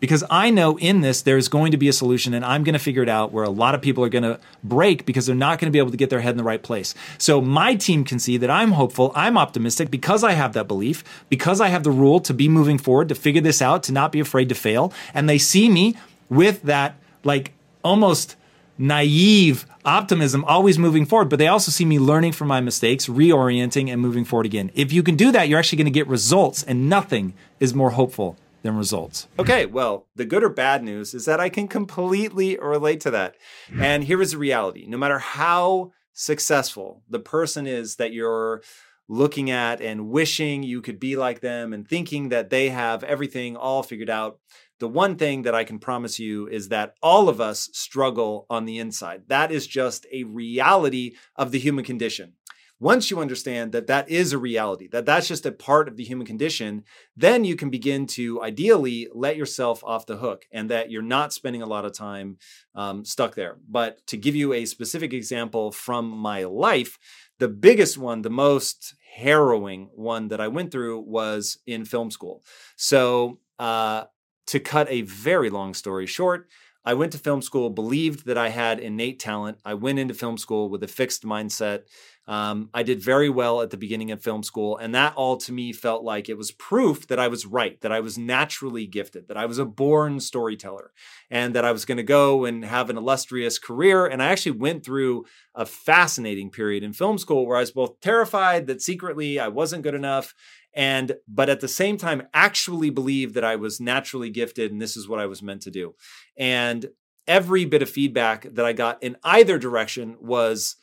Because I know in this there's going to be a solution and I'm going to figure it out where a lot of people are going to break because they're not going to be able to get their head in the right place. So my team can see that I'm hopeful, I'm optimistic because I have that belief, because I have the rule to be moving forward, to figure this out, to not be afraid to fail. And they see me with that like almost naive optimism, always moving forward, but they also see me learning from my mistakes, reorienting, and moving forward again. If you can do that, you're actually going to get results, and nothing is more hopeful than results. Okay, well, the good or bad news is that I can completely relate to that. And here is the reality no matter how successful the person is that you're looking at and wishing you could be like them and thinking that they have everything all figured out, the one thing that I can promise you is that all of us struggle on the inside. That is just a reality of the human condition. Once you understand that that is a reality, that that's just a part of the human condition, then you can begin to ideally let yourself off the hook and that you're not spending a lot of time um, stuck there. But to give you a specific example from my life, the biggest one, the most harrowing one that I went through was in film school. So, uh, to cut a very long story short, I went to film school, believed that I had innate talent. I went into film school with a fixed mindset. Um, I did very well at the beginning of film school, and that all to me felt like it was proof that I was right, that I was naturally gifted, that I was a born storyteller, and that I was going to go and have an illustrious career. And I actually went through a fascinating period in film school where I was both terrified that secretly I wasn't good enough and but at the same time actually believe that I was naturally gifted and this is what I was meant to do. And every bit of feedback that I got in either direction was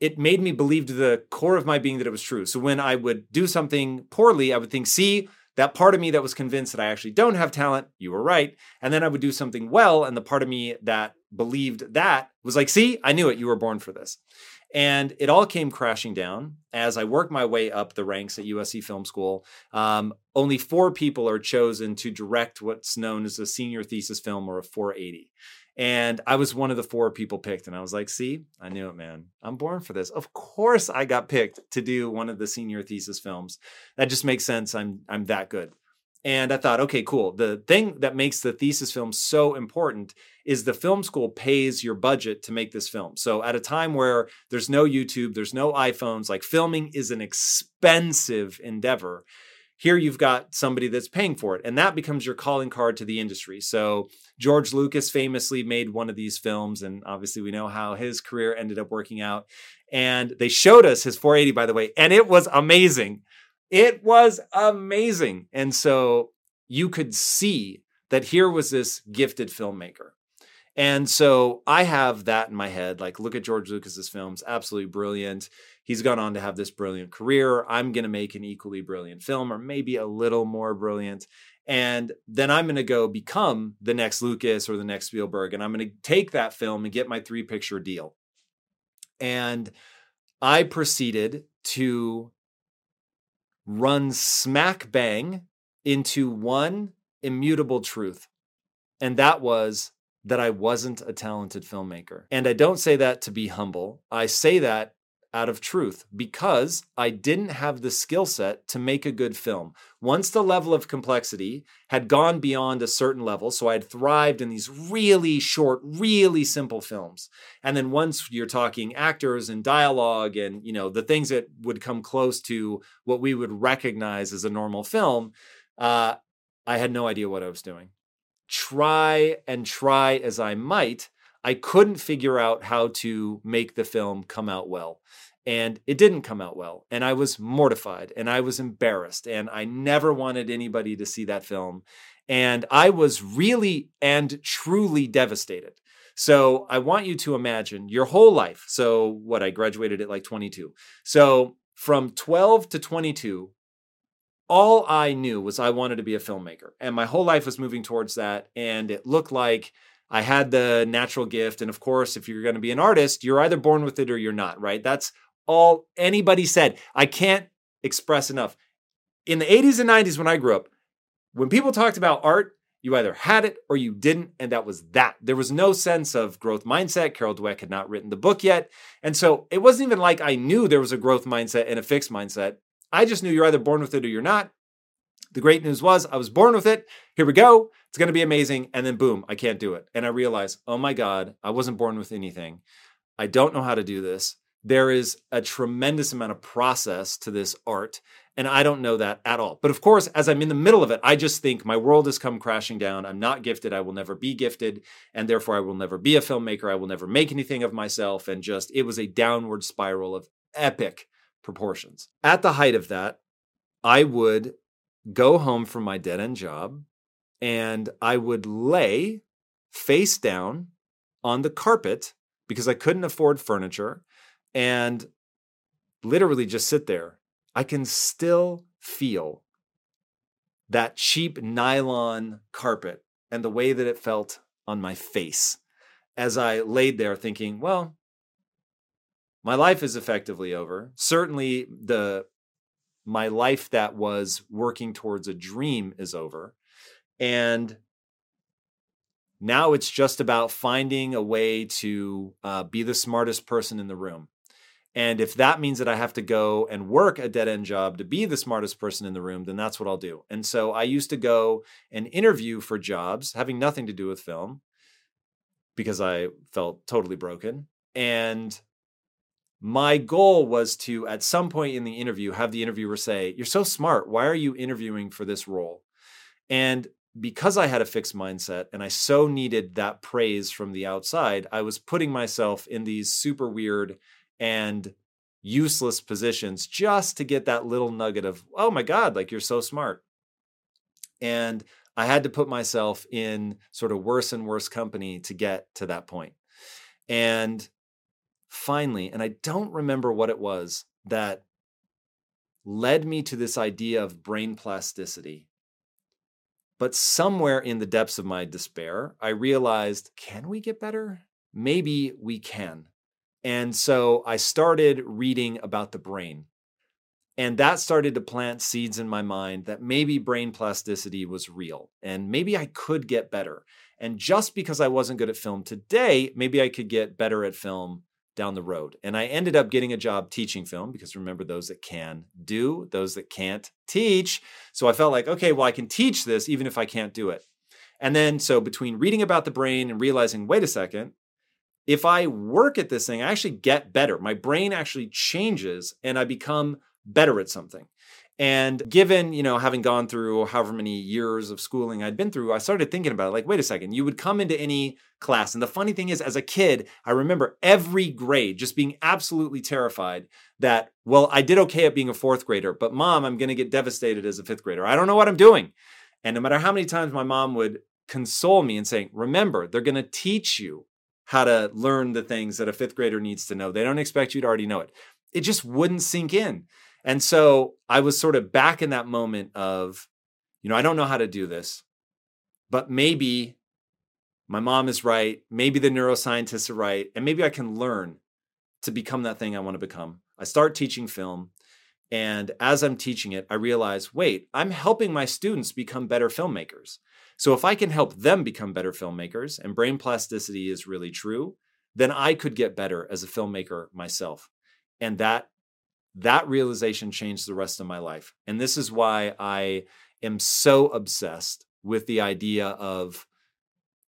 it made me believe to the core of my being that it was true. So when I would do something poorly, I would think, see, that part of me that was convinced that I actually don't have talent, you were right. And then I would do something well. And the part of me that believed that was like, see, I knew it. You were born for this. And it all came crashing down as I worked my way up the ranks at USC Film School. Um, only four people are chosen to direct what's known as a senior thesis film or a 480. And I was one of the four people picked. And I was like, see, I knew it, man. I'm born for this. Of course I got picked to do one of the senior thesis films. That just makes sense. I'm I'm that good. And I thought, okay, cool. The thing that makes the thesis film so important is the film school pays your budget to make this film. So at a time where there's no YouTube, there's no iPhones, like filming is an expensive endeavor. Here you've got somebody that's paying for it, and that becomes your calling card to the industry. So George Lucas famously made one of these films, and obviously we know how his career ended up working out. And they showed us his 480, by the way, and it was amazing. It was amazing. And so you could see that here was this gifted filmmaker. And so I have that in my head. Like, look at George Lucas's films, absolutely brilliant. He's gone on to have this brilliant career. I'm going to make an equally brilliant film, or maybe a little more brilliant. And then I'm going to go become the next Lucas or the next Spielberg. And I'm going to take that film and get my three picture deal. And I proceeded to run smack bang into one immutable truth. And that was that I wasn't a talented filmmaker. And I don't say that to be humble. I say that out of truth because I didn't have the skill set to make a good film. Once the level of complexity had gone beyond a certain level, so I had thrived in these really short, really simple films. And then once you're talking actors and dialogue and, you know, the things that would come close to what we would recognize as a normal film, uh, I had no idea what I was doing. Try and try as I might, I couldn't figure out how to make the film come out well. And it didn't come out well. And I was mortified and I was embarrassed. And I never wanted anybody to see that film. And I was really and truly devastated. So I want you to imagine your whole life. So, what I graduated at like 22. So, from 12 to 22, all I knew was I wanted to be a filmmaker. And my whole life was moving towards that. And it looked like I had the natural gift. And of course, if you're going to be an artist, you're either born with it or you're not, right? That's all anybody said. I can't express enough. In the 80s and 90s, when I grew up, when people talked about art, you either had it or you didn't, and that was that. There was no sense of growth mindset. Carol Dweck had not written the book yet. And so it wasn't even like I knew there was a growth mindset and a fixed mindset. I just knew you're either born with it or you're not. The great news was I was born with it. Here we go. It's going to be amazing. And then boom, I can't do it. And I realized, oh my God, I wasn't born with anything. I don't know how to do this. There is a tremendous amount of process to this art. And I don't know that at all. But of course, as I'm in the middle of it, I just think my world has come crashing down. I'm not gifted. I will never be gifted. And therefore, I will never be a filmmaker. I will never make anything of myself. And just, it was a downward spiral of epic proportions. At the height of that, I would go home from my dead end job and I would lay face down on the carpet because I couldn't afford furniture and literally just sit there. I can still feel that cheap nylon carpet and the way that it felt on my face as I laid there thinking, well, my life is effectively over. Certainly the my life that was working towards a dream is over. And now it's just about finding a way to uh, be the smartest person in the room. And if that means that I have to go and work a dead end job to be the smartest person in the room, then that's what I'll do. And so I used to go and interview for jobs having nothing to do with film because I felt totally broken. And my goal was to at some point in the interview have the interviewer say you're so smart why are you interviewing for this role and because i had a fixed mindset and i so needed that praise from the outside i was putting myself in these super weird and useless positions just to get that little nugget of oh my god like you're so smart and i had to put myself in sort of worse and worse company to get to that point. and finally, and I don't remember what it was that led me to this idea of brain plasticity. But somewhere in the depths of my despair, I realized can we get better? Maybe we can. And so I started reading about the brain. And that started to plant seeds in my mind that maybe brain plasticity was real and maybe I could get better. And just because I wasn't good at film today, maybe I could get better at film down the road. And I ended up getting a job teaching film because remember, those that can do, those that can't teach. So I felt like, okay, well, I can teach this even if I can't do it. And then, so between reading about the brain and realizing, wait a second, if I work at this thing, I actually get better. My brain actually changes and I become better at something. And given, you know, having gone through however many years of schooling I'd been through, I started thinking about it like, wait a second, you would come into any class. And the funny thing is, as a kid, I remember every grade just being absolutely terrified that, well, I did okay at being a fourth grader, but mom, I'm going to get devastated as a fifth grader. I don't know what I'm doing. And no matter how many times my mom would console me and saying, remember, they're going to teach you how to learn the things that a fifth grader needs to know. They don't expect you to already know it. It just wouldn't sink in. And so I was sort of back in that moment of, you know, I don't know how to do this, but maybe my mom is right. Maybe the neuroscientists are right. And maybe I can learn to become that thing I want to become. I start teaching film. And as I'm teaching it, I realize wait, I'm helping my students become better filmmakers. So if I can help them become better filmmakers and brain plasticity is really true, then I could get better as a filmmaker myself. And that that realization changed the rest of my life. And this is why I am so obsessed with the idea of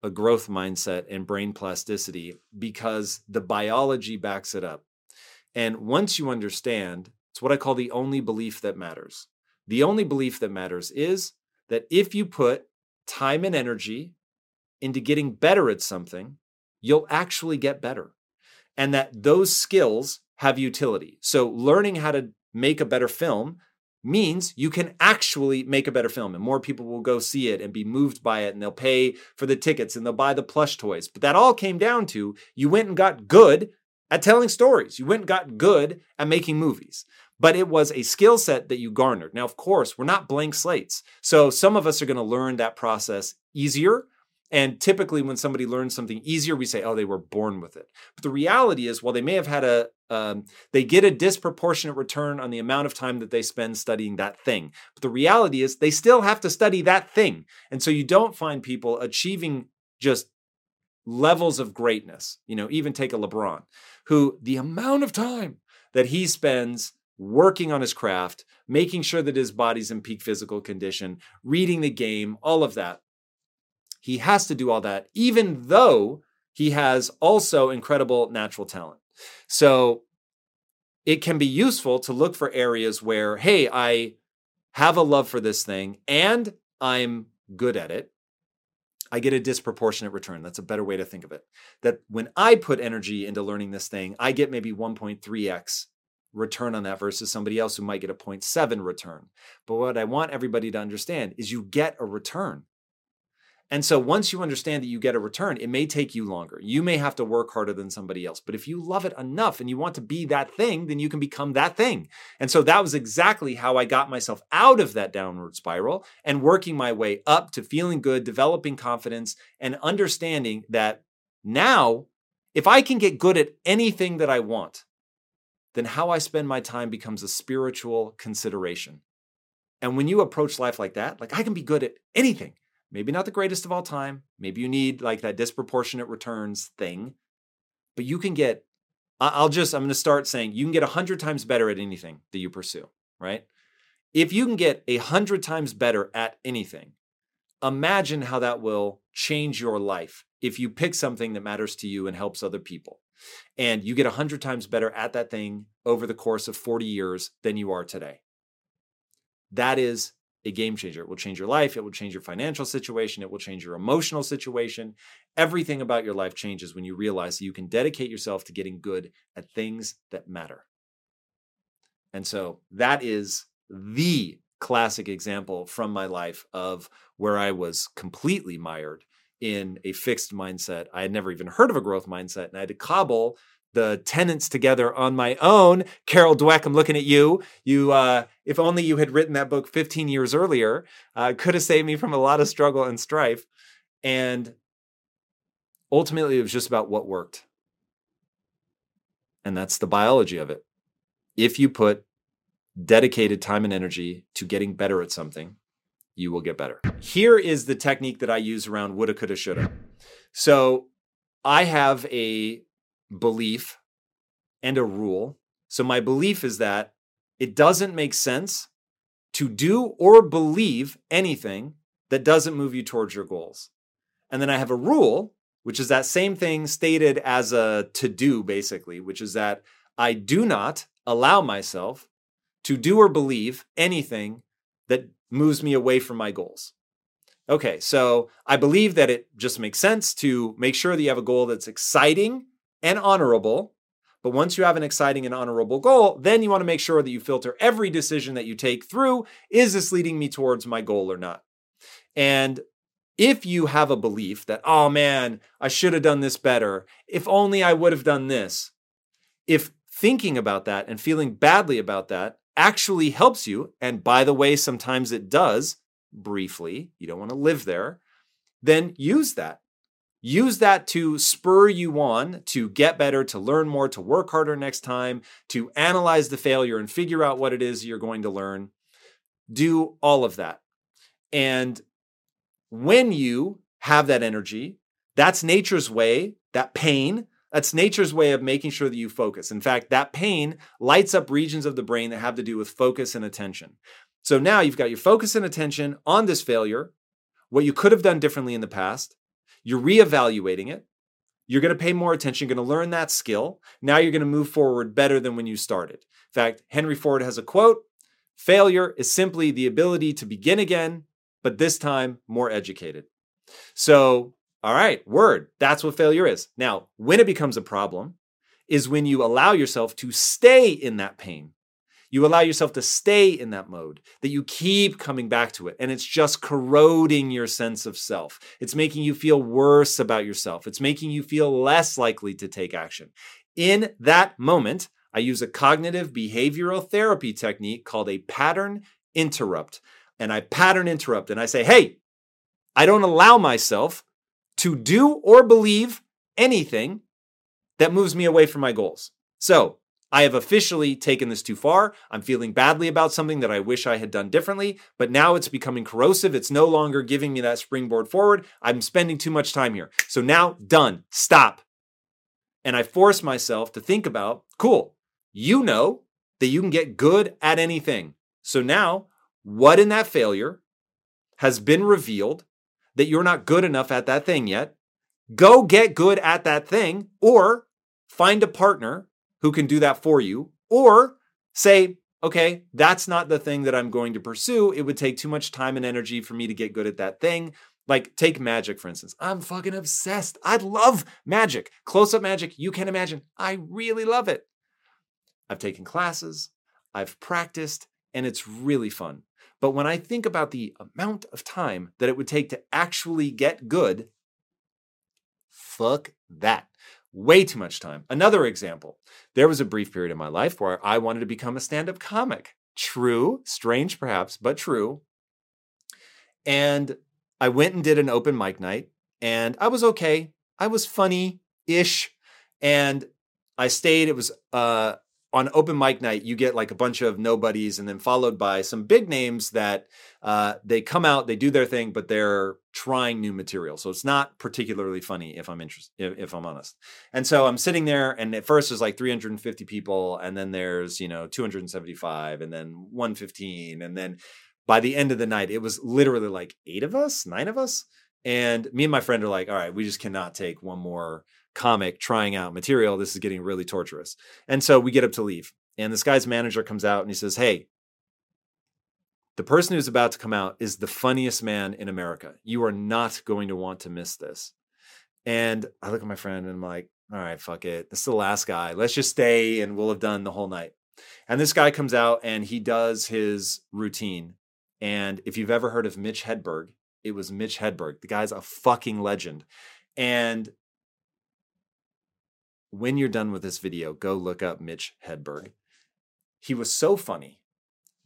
a growth mindset and brain plasticity because the biology backs it up. And once you understand, it's what I call the only belief that matters. The only belief that matters is that if you put time and energy into getting better at something, you'll actually get better. And that those skills have utility. So, learning how to make a better film means you can actually make a better film and more people will go see it and be moved by it and they'll pay for the tickets and they'll buy the plush toys. But that all came down to you went and got good at telling stories. You went and got good at making movies. But it was a skill set that you garnered. Now, of course, we're not blank slates. So some of us are going to learn that process easier and typically, when somebody learns something easier, we say, oh, they were born with it. But the reality is, while they may have had a, um, they get a disproportionate return on the amount of time that they spend studying that thing. But the reality is, they still have to study that thing. And so you don't find people achieving just levels of greatness. You know, even take a LeBron, who the amount of time that he spends working on his craft, making sure that his body's in peak physical condition, reading the game, all of that. He has to do all that, even though he has also incredible natural talent. So it can be useful to look for areas where, hey, I have a love for this thing and I'm good at it. I get a disproportionate return. That's a better way to think of it. That when I put energy into learning this thing, I get maybe 1.3x return on that versus somebody else who might get a 0.7 return. But what I want everybody to understand is you get a return. And so once you understand that you get a return, it may take you longer. You may have to work harder than somebody else. But if you love it enough and you want to be that thing, then you can become that thing. And so that was exactly how I got myself out of that downward spiral and working my way up to feeling good, developing confidence, and understanding that now, if I can get good at anything that I want, then how I spend my time becomes a spiritual consideration. And when you approach life like that, like I can be good at anything maybe not the greatest of all time. Maybe you need like that disproportionate returns thing, but you can get, I'll just, I'm going to start saying you can get 100 times better at anything that you pursue, right? If you can get a 100 times better at anything, imagine how that will change your life if you pick something that matters to you and helps other people. And you get 100 times better at that thing over the course of 40 years than you are today. That is a game changer. It will change your life. It will change your financial situation. It will change your emotional situation. Everything about your life changes when you realize you can dedicate yourself to getting good at things that matter. And so that is the classic example from my life of where I was completely mired in a fixed mindset. I had never even heard of a growth mindset, and I had to cobble the tenants together on my own. Carol Dweck, I'm looking at you. You, uh, if only you had written that book 15 years earlier, uh, could have saved me from a lot of struggle and strife. And ultimately, it was just about what worked. And that's the biology of it. If you put dedicated time and energy to getting better at something, you will get better. Here is the technique that I use around woulda, coulda, shoulda. So I have a belief and a rule. So my belief is that it doesn't make sense to do or believe anything that doesn't move you towards your goals. And then I have a rule, which is that same thing stated as a to do, basically, which is that I do not allow myself to do or believe anything that moves me away from my goals. Okay, so I believe that it just makes sense to make sure that you have a goal that's exciting and honorable. But once you have an exciting and honorable goal, then you want to make sure that you filter every decision that you take through is this leading me towards my goal or not? And if you have a belief that, oh man, I should have done this better, if only I would have done this, if thinking about that and feeling badly about that actually helps you, and by the way, sometimes it does briefly, you don't want to live there, then use that. Use that to spur you on to get better, to learn more, to work harder next time, to analyze the failure and figure out what it is you're going to learn. Do all of that. And when you have that energy, that's nature's way, that pain, that's nature's way of making sure that you focus. In fact, that pain lights up regions of the brain that have to do with focus and attention. So now you've got your focus and attention on this failure, what you could have done differently in the past, you're reevaluating it. You're going to pay more attention, you're going to learn that skill. Now you're going to move forward better than when you started. In fact, Henry Ford has a quote failure is simply the ability to begin again, but this time more educated. So, all right, word, that's what failure is. Now, when it becomes a problem is when you allow yourself to stay in that pain you allow yourself to stay in that mode, that you keep coming back to it. And it's just corroding your sense of self. It's making you feel worse about yourself. It's making you feel less likely to take action. In that moment, I use a cognitive behavioral therapy technique called a pattern interrupt. And I pattern interrupt and I say, hey, I don't allow myself to do or believe anything that moves me away from my goals. So I have officially taken this too far. I'm feeling badly about something that I wish I had done differently, but now it's becoming corrosive. It's no longer giving me that springboard forward. I'm spending too much time here. So now, done. Stop. And I force myself to think about cool, you know that you can get good at anything. So now, what in that failure has been revealed that you're not good enough at that thing yet? Go get good at that thing or find a partner who can do that for you, or say, okay, that's not the thing that I'm going to pursue. It would take too much time and energy for me to get good at that thing. Like, take magic, for instance. I'm fucking obsessed. I love magic. Close up magic, you can imagine. I really love it. I've taken classes, I've practiced, and it's really fun. But when I think about the amount of time that it would take to actually get good, fuck that way too much time. Another example there was a brief period in my life where I wanted to become a stand up comic. True, strange perhaps, but true. And I went and did an open mic night, and I was okay. I was funny ish. And I stayed. It was uh, on open mic night, you get like a bunch of nobodies and then followed by some big names that uh, they come out, they do their thing, but they're trying new material. So it's not particularly funny if I'm interested, if, if, I'm honest. And so I'm sitting there and at first there's like 350 people and then there's, you know, 275 and then 115. And then by the end of the night, it was literally like eight of us, nine of us. And me and my friend are like, all right, we just cannot take one more comic trying out material. This is getting really torturous. And so we get up to leave. And this guy's manager comes out and he says, Hey, the person who's about to come out is the funniest man in America. You are not going to want to miss this. And I look at my friend and I'm like, all right, fuck it. This is the last guy. Let's just stay and we'll have done the whole night. And this guy comes out and he does his routine. And if you've ever heard of Mitch Hedberg, it was Mitch Hedberg. The guy's a fucking legend. And when you're done with this video, go look up Mitch Hedberg. He was so funny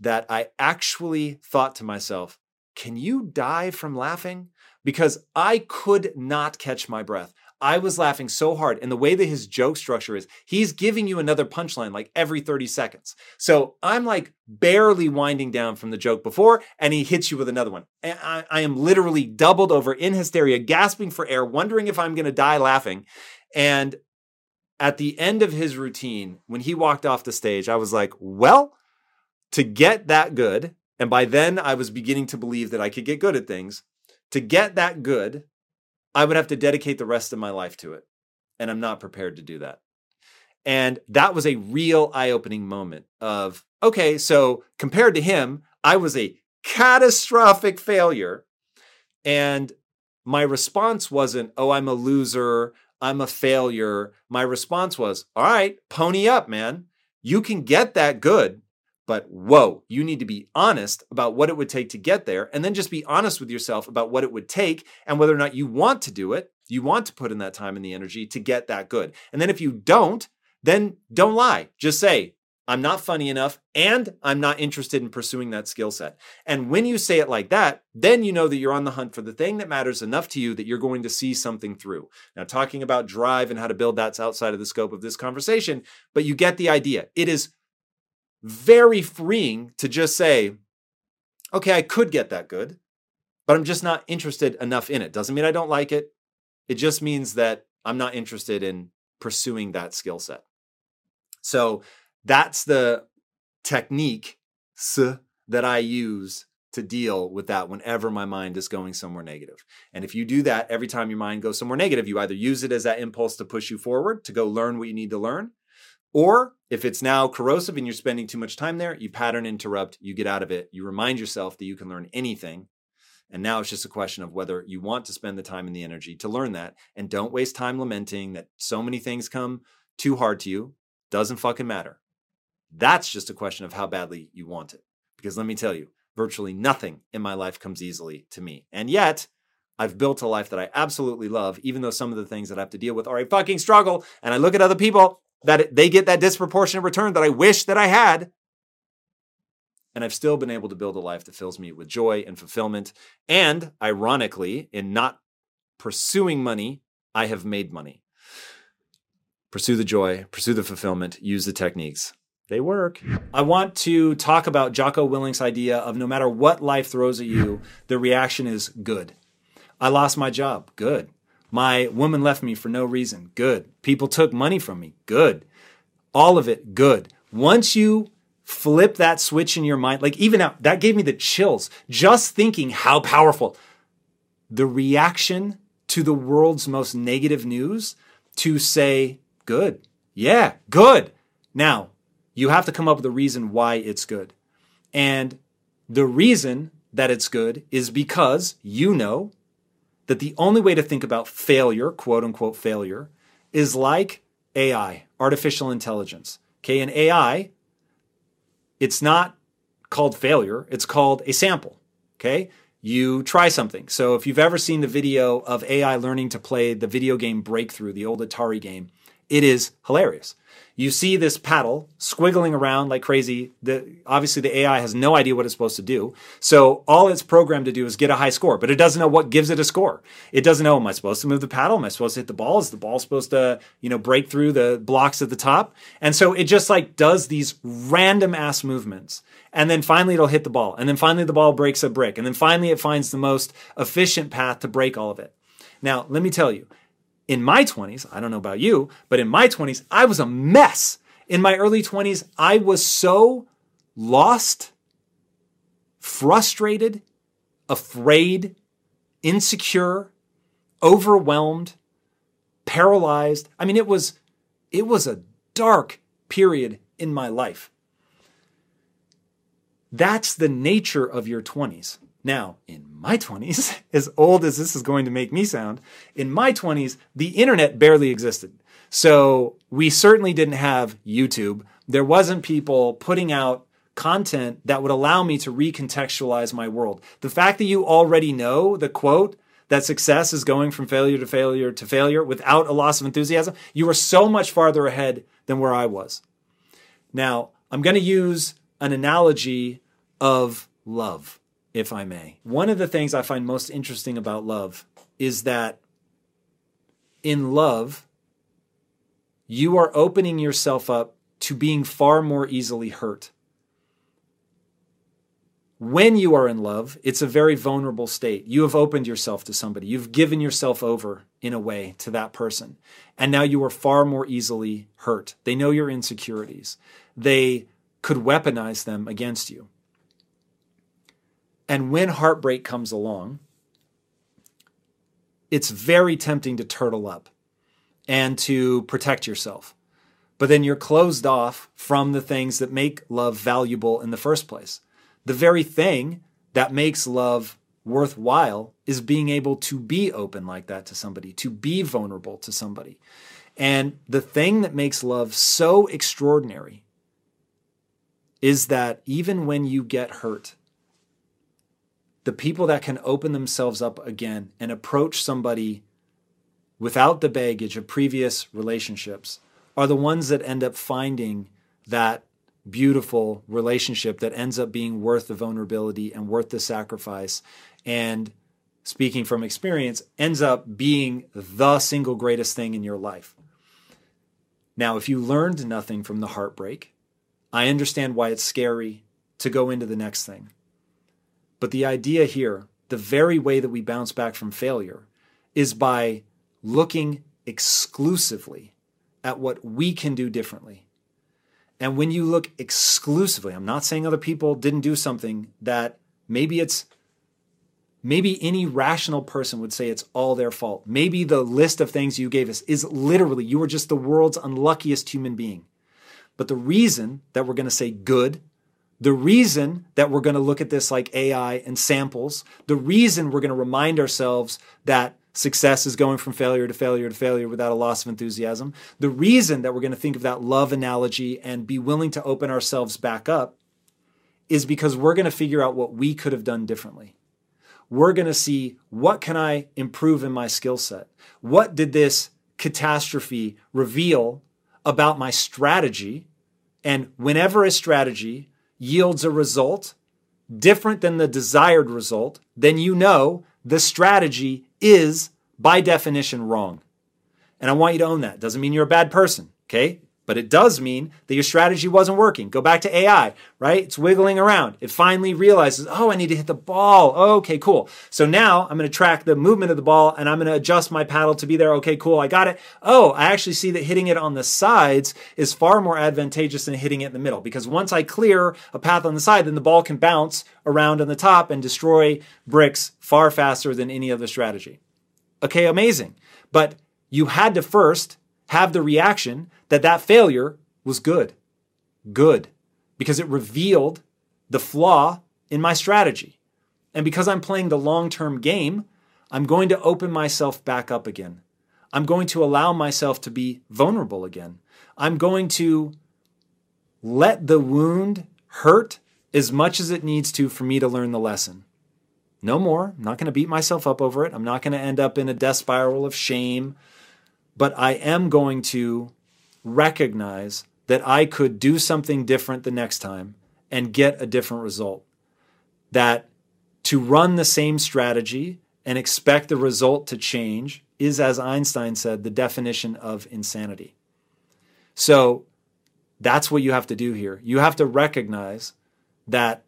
that I actually thought to myself, can you die from laughing? Because I could not catch my breath. I was laughing so hard. And the way that his joke structure is, he's giving you another punchline like every 30 seconds. So I'm like barely winding down from the joke before, and he hits you with another one. And I, I am literally doubled over in hysteria, gasping for air, wondering if I'm going to die laughing. And at the end of his routine, when he walked off the stage, I was like, well, to get that good, and by then I was beginning to believe that I could get good at things, to get that good, I would have to dedicate the rest of my life to it. And I'm not prepared to do that. And that was a real eye opening moment of, okay, so compared to him, I was a catastrophic failure. And my response wasn't, oh, I'm a loser. I'm a failure. My response was, all right, pony up, man. You can get that good, But whoa, you need to be honest about what it would take to get there, and then just be honest with yourself about what it would take and whether or not you want to do it. You want to put in that time and the energy to get that good. And then if you don't, then don't lie. Just say, I'm not funny enough, and I'm not interested in pursuing that skill set. And when you say it like that, then you know that you're on the hunt for the thing that matters enough to you that you're going to see something through. Now, talking about drive and how to build that's outside of the scope of this conversation, but you get the idea. It is very freeing to just say, okay, I could get that good, but I'm just not interested enough in it. Doesn't mean I don't like it. It just means that I'm not interested in pursuing that skill set. So that's the technique that I use to deal with that whenever my mind is going somewhere negative. And if you do that every time your mind goes somewhere negative, you either use it as that impulse to push you forward, to go learn what you need to learn, or if it's now corrosive and you're spending too much time there, you pattern interrupt, you get out of it, you remind yourself that you can learn anything. And now it's just a question of whether you want to spend the time and the energy to learn that. And don't waste time lamenting that so many things come too hard to you. Doesn't fucking matter. That's just a question of how badly you want it. Because let me tell you, virtually nothing in my life comes easily to me. And yet, I've built a life that I absolutely love, even though some of the things that I have to deal with are a fucking struggle. And I look at other people that they get that disproportionate return that I wish that I had. And I've still been able to build a life that fills me with joy and fulfillment. And ironically, in not pursuing money, I have made money. Pursue the joy, pursue the fulfillment, use the techniques. They work. I want to talk about Jocko Willink's idea of no matter what life throws at you, the reaction is good. I lost my job. Good. My woman left me for no reason. Good. People took money from me. Good. All of it, good. Once you flip that switch in your mind, like even now, that gave me the chills just thinking how powerful the reaction to the world's most negative news to say, good. Yeah, good. Now, you have to come up with a reason why it's good. And the reason that it's good is because you know that the only way to think about failure, quote unquote failure, is like AI, artificial intelligence. Okay, in AI, it's not called failure, it's called a sample. Okay, you try something. So if you've ever seen the video of AI learning to play the video game Breakthrough, the old Atari game, it is hilarious you see this paddle squiggling around like crazy. The, obviously, the AI has no idea what it's supposed to do. So all it's programmed to do is get a high score, but it doesn't know what gives it a score. It doesn't know, am I supposed to move the paddle? Am I supposed to hit the ball? Is the ball supposed to, you know, break through the blocks at the top? And so it just like does these random ass movements. And then finally it'll hit the ball. And then finally the ball breaks a brick. And then finally it finds the most efficient path to break all of it. Now, let me tell you, in my 20s, I don't know about you, but in my 20s, I was a mess. In my early 20s, I was so lost, frustrated, afraid, insecure, overwhelmed, paralyzed. I mean, it was it was a dark period in my life. That's the nature of your 20s. Now, in my 20s, [laughs] as old as this is going to make me sound, in my 20s, the internet barely existed. So we certainly didn't have YouTube. There wasn't people putting out content that would allow me to recontextualize my world. The fact that you already know the quote that success is going from failure to failure to failure without a loss of enthusiasm, you are so much farther ahead than where I was. Now, I'm going to use an analogy of love if I may. One of the things I find most interesting about love is that in love, you are opening yourself up to being far more easily hurt. When you are in love, it's a very vulnerable state. You have opened yourself to somebody. You've given yourself over in a way to that person. And now you are far more easily hurt. They know your insecurities. They could weaponize them against you. And when heartbreak comes along, it's very tempting to turtle up and to protect yourself. But then you're closed off from the things that make love valuable in the first place. The very thing that makes love worthwhile is being able to be open like that to somebody, to be vulnerable to somebody. And the thing that makes love so extraordinary is that even when you get hurt, the people that can open themselves up again and approach somebody without the baggage of previous relationships are the ones that end up finding that beautiful relationship that ends up being worth the vulnerability and worth the sacrifice. And speaking from experience ends up being the single greatest thing in your life. Now if you learned nothing from the heartbreak i understand why it's scary to go into the next thing but the idea here the very way that we bounce back from failure is by looking exclusively at what we can do differently. And when you look exclusively, I'm not saying other people didn't do something that maybe it's maybe any rational person would say it's all their fault. Maybe the list of things you gave us is literally you were just the world's unluckiest human being. But the reason that we're going to say good, the reason that we're going to look at this like AI and samples, the reason we're going to remind ourselves that success is going from failure to failure to failure without a loss of enthusiasm. The reason that we're going to think of that love analogy and be willing to open ourselves back up is because we're going to figure out what we could have done differently. We're going to see what can I improve in my skill set? What did this catastrophe reveal about my strategy? And whenever a strategy yields a result different than the desired result, then you know the strategy is, by definition, wrong. And I want you to own that. Doesn't mean you're a bad person, okay? But it does mean that your strategy wasn't working. Go back to AI, right? It's wiggling around. It finally realizes, oh, I need to hit the ball. okay, cool. So now I'm going to track the movement of the ball and I'm going to adjust my paddle to be there. Okay, cool. I got it. Oh, I actually see that hitting it on the sides is far more advantageous than hitting it in the middle because once I clear a path on the side, then the ball can bounce around on the top and destroy bricks far faster than any other strategy. Okay, amazing. But you had to first have the reaction that that failure was good. Good. Because it revealed the flaw in my strategy. And because I'm playing the long term game, I'm going to open myself back up again. I'm going to allow myself to be vulnerable again. I'm going to let the wound hurt as much as it needs to for me to learn the lesson. No more. I'm not going to beat myself up over it. I'm not going to end up in a death spiral of shame but I am going to recognize that I could do something different the next time and get a different result. That to run the same strategy and expect the result to change is, as Einstein said, the definition of insanity. So that's what you have to do here. You have to recognize that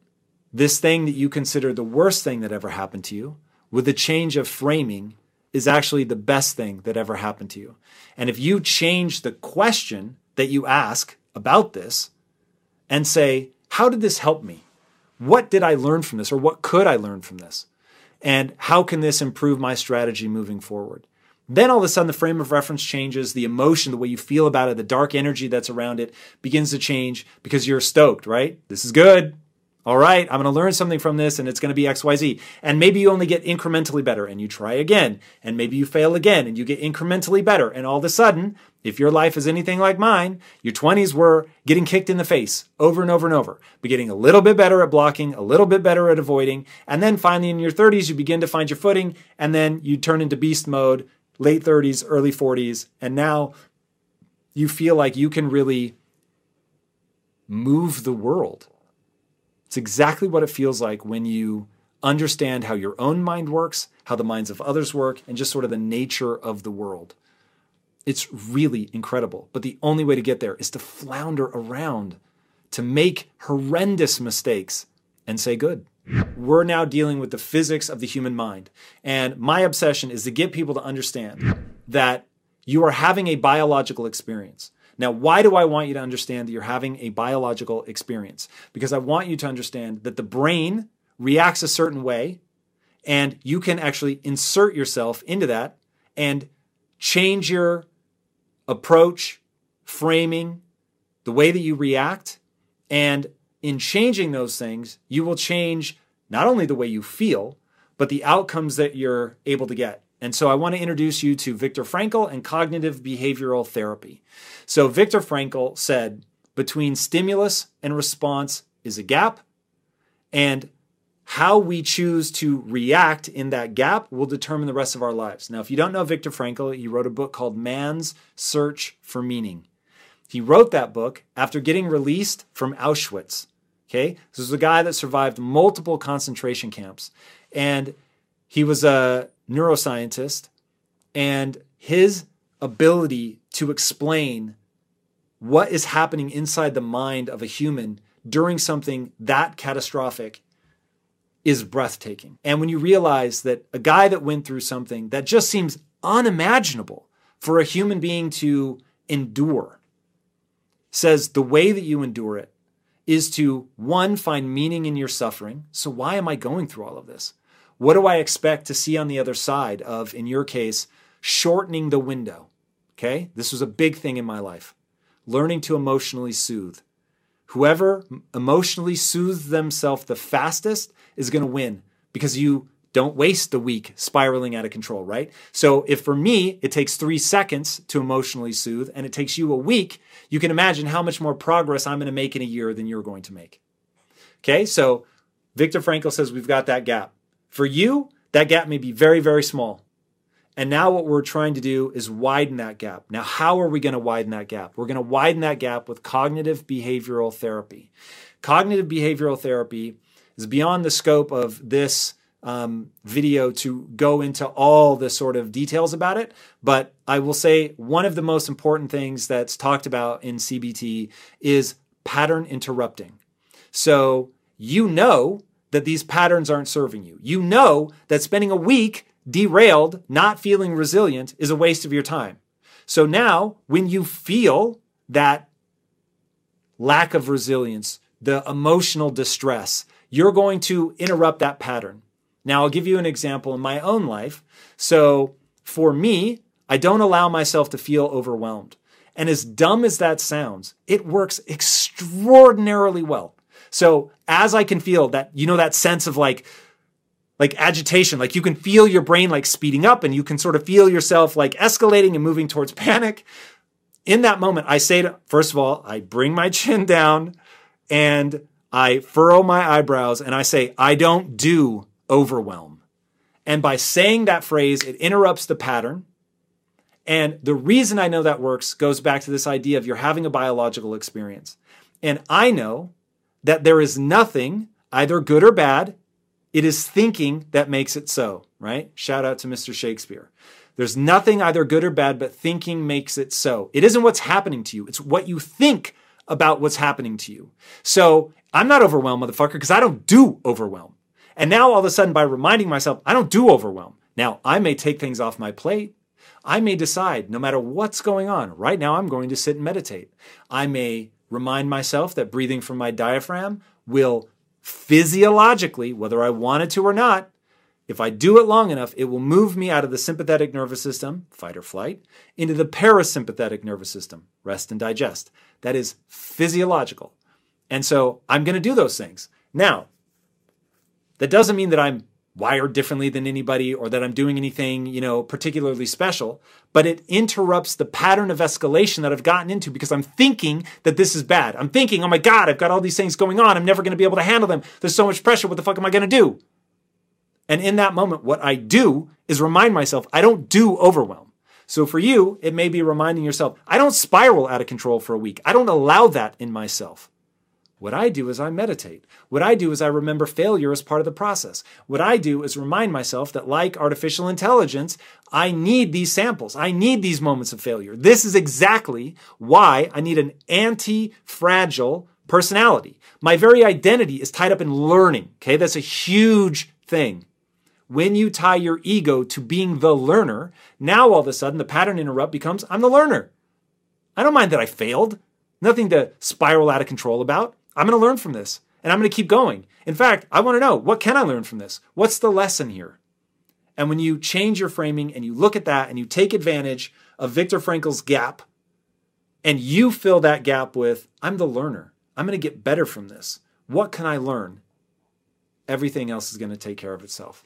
this thing that you consider the worst thing that ever happened to you, with a change of framing, is actually the best thing that ever happened to you. And if you change the question that you ask about this and say, How did this help me? What did I learn from this? Or what could I learn from this? And how can this improve my strategy moving forward? Then all of a sudden, the frame of reference changes, the emotion, the way you feel about it, the dark energy that's around it begins to change because you're stoked, right? This is good. All right, I'm going to learn something from this and it's going to be XYZ. And maybe you only get incrementally better and you try again. And maybe you fail again and you get incrementally better. And all of a sudden, if your life is anything like mine, your 20s were getting kicked in the face over and over and over, but getting a little bit better at blocking, a little bit better at avoiding. And then finally in your 30s, you begin to find your footing and then you turn into beast mode, late 30s, early 40s. And now you feel like you can really move the world it's exactly what it feels like when you understand how your own mind works, how the minds of others work, and just sort of the nature of the world. It's really incredible. But the only way to get there is to flounder around, to make horrendous mistakes and say good. We're now dealing with the physics of the human mind. And my obsession is to get people to understand that you are having a biological experience. Now, why do I want you to understand that you're having a biological experience? Because I want you to understand that the brain reacts a certain way, and you can actually insert yourself into that and change your approach, framing, the way that you react. And in changing those things, you will change not only the way you feel, but the outcomes that you're able to get. And so I want to introduce you to Viktor Frankl and cognitive behavioral therapy. So Viktor Frankl said, between stimulus and response is a gap, and how we choose to react in that gap will determine the rest of our lives. Now, if you don't know Viktor Frankl, he wrote a book called Man's Search for Meaning. He wrote that book after getting released from Auschwitz. Okay, this was a guy that survived multiple concentration camps, and he was a neuroscientist, and his ability to explain what is happening inside the mind of a human during something that catastrophic is breathtaking. And when you realize that a guy that went through something that just seems unimaginable for a human being to endure says the way that you endure it is to one, find meaning in your suffering. So, why am I going through all of this? What do I expect to see on the other side of, in your case, shortening the window? Okay, this was a big thing in my life. Learning to emotionally soothe. Whoever emotionally soothes themselves the fastest is going to win because you don't waste the week spiraling out of control, right? So if for me it takes three seconds to emotionally soothe and it takes you a week, you can imagine how much more progress I'm going to make in a year than you're going to make. Okay, so Viktor Frankl says we've got that gap. For you, that gap may be very, very small. And now what we're trying to do is widen that gap. Now, how are we going to widen that gap? We're going to widen that gap with cognitive behavioral therapy. Cognitive behavioral therapy is beyond the scope of this um, video to go into all the sort of details about it. But I will say one of the most important things that's talked about in CBT is pattern interrupting. So you know that these patterns aren't serving you. You know that spending a week derailed, not feeling resilient, is a waste of your time. So now, when you feel that lack of resilience, the emotional distress, you're going to interrupt that pattern. Now, I'll give you an example in my own life. So, for me, I don't allow myself to feel overwhelmed. And as dumb as that sounds, it works extraordinarily well. So, as I can feel that, you know, that sense of like, like agitation, like you can feel your brain like speeding up and you can sort of feel yourself like escalating and moving towards panic. In that moment, I say to, first of all, I bring my [laughs] chin down and I furrow my eyebrows and I say, I don't do overwhelm. And by saying that phrase, it interrupts the pattern. And the reason I know that works goes back to this idea of you're having a biological experience. And I know that there is nothing, either good or bad, it is thinking that makes it so, right? Shout out to Mr. Shakespeare. There's nothing either good or bad, but thinking makes it so. It isn't what's happening to you, it's what you think about what's happening to you. So I'm not overwhelmed, motherfucker, because I don't do overwhelm. And now all of a sudden, by reminding myself, I don't do overwhelm. Now, I may take things off my plate. I may decide, no matter what's going on, right now I'm going to sit and meditate. I may remind myself that breathing from my diaphragm will physiologically, whether I wanted to or not, if I do it long enough, it will move me out of the sympathetic nervous system, fight or flight, into the parasympathetic nervous system, rest and digest. That is physiological. And so I'm going to do those things. Now, that doesn't mean that I'm wired differently than anybody or that I'm doing anything, you know, particularly special, but it interrupts the pattern of escalation that I've gotten into because I'm thinking that this is bad. I'm thinking, "Oh my god, I've got all these things going on. I'm never going to be able to handle them. There's so much pressure. What the fuck am I going to do?" And in that moment, what I do is remind myself, I don't do overwhelm. So for you, it may be reminding yourself, I don't spiral out of control for a week. I don't allow that in myself. What I do is I meditate. What I do is I remember failure as part of the process. What I do is remind myself that, like artificial intelligence, I need these samples. I need these moments of failure. This is exactly why I need an anti fragile personality. My very identity is tied up in learning. Okay, that's a huge thing. When you tie your ego to being the learner, now all of a sudden the pattern interrupt becomes I'm the learner. I don't mind that I failed. Nothing to spiral out of control about. I'm going to learn from this and I'm going to keep going. In fact, I want to know what can I learn from this? What's the lesson here? And when you change your framing and you look at that and you take advantage of Viktor Frankl's gap and you fill that gap with, I'm the learner. I'm going to get better from this. What can I learn? Everything else is going to take care of itself.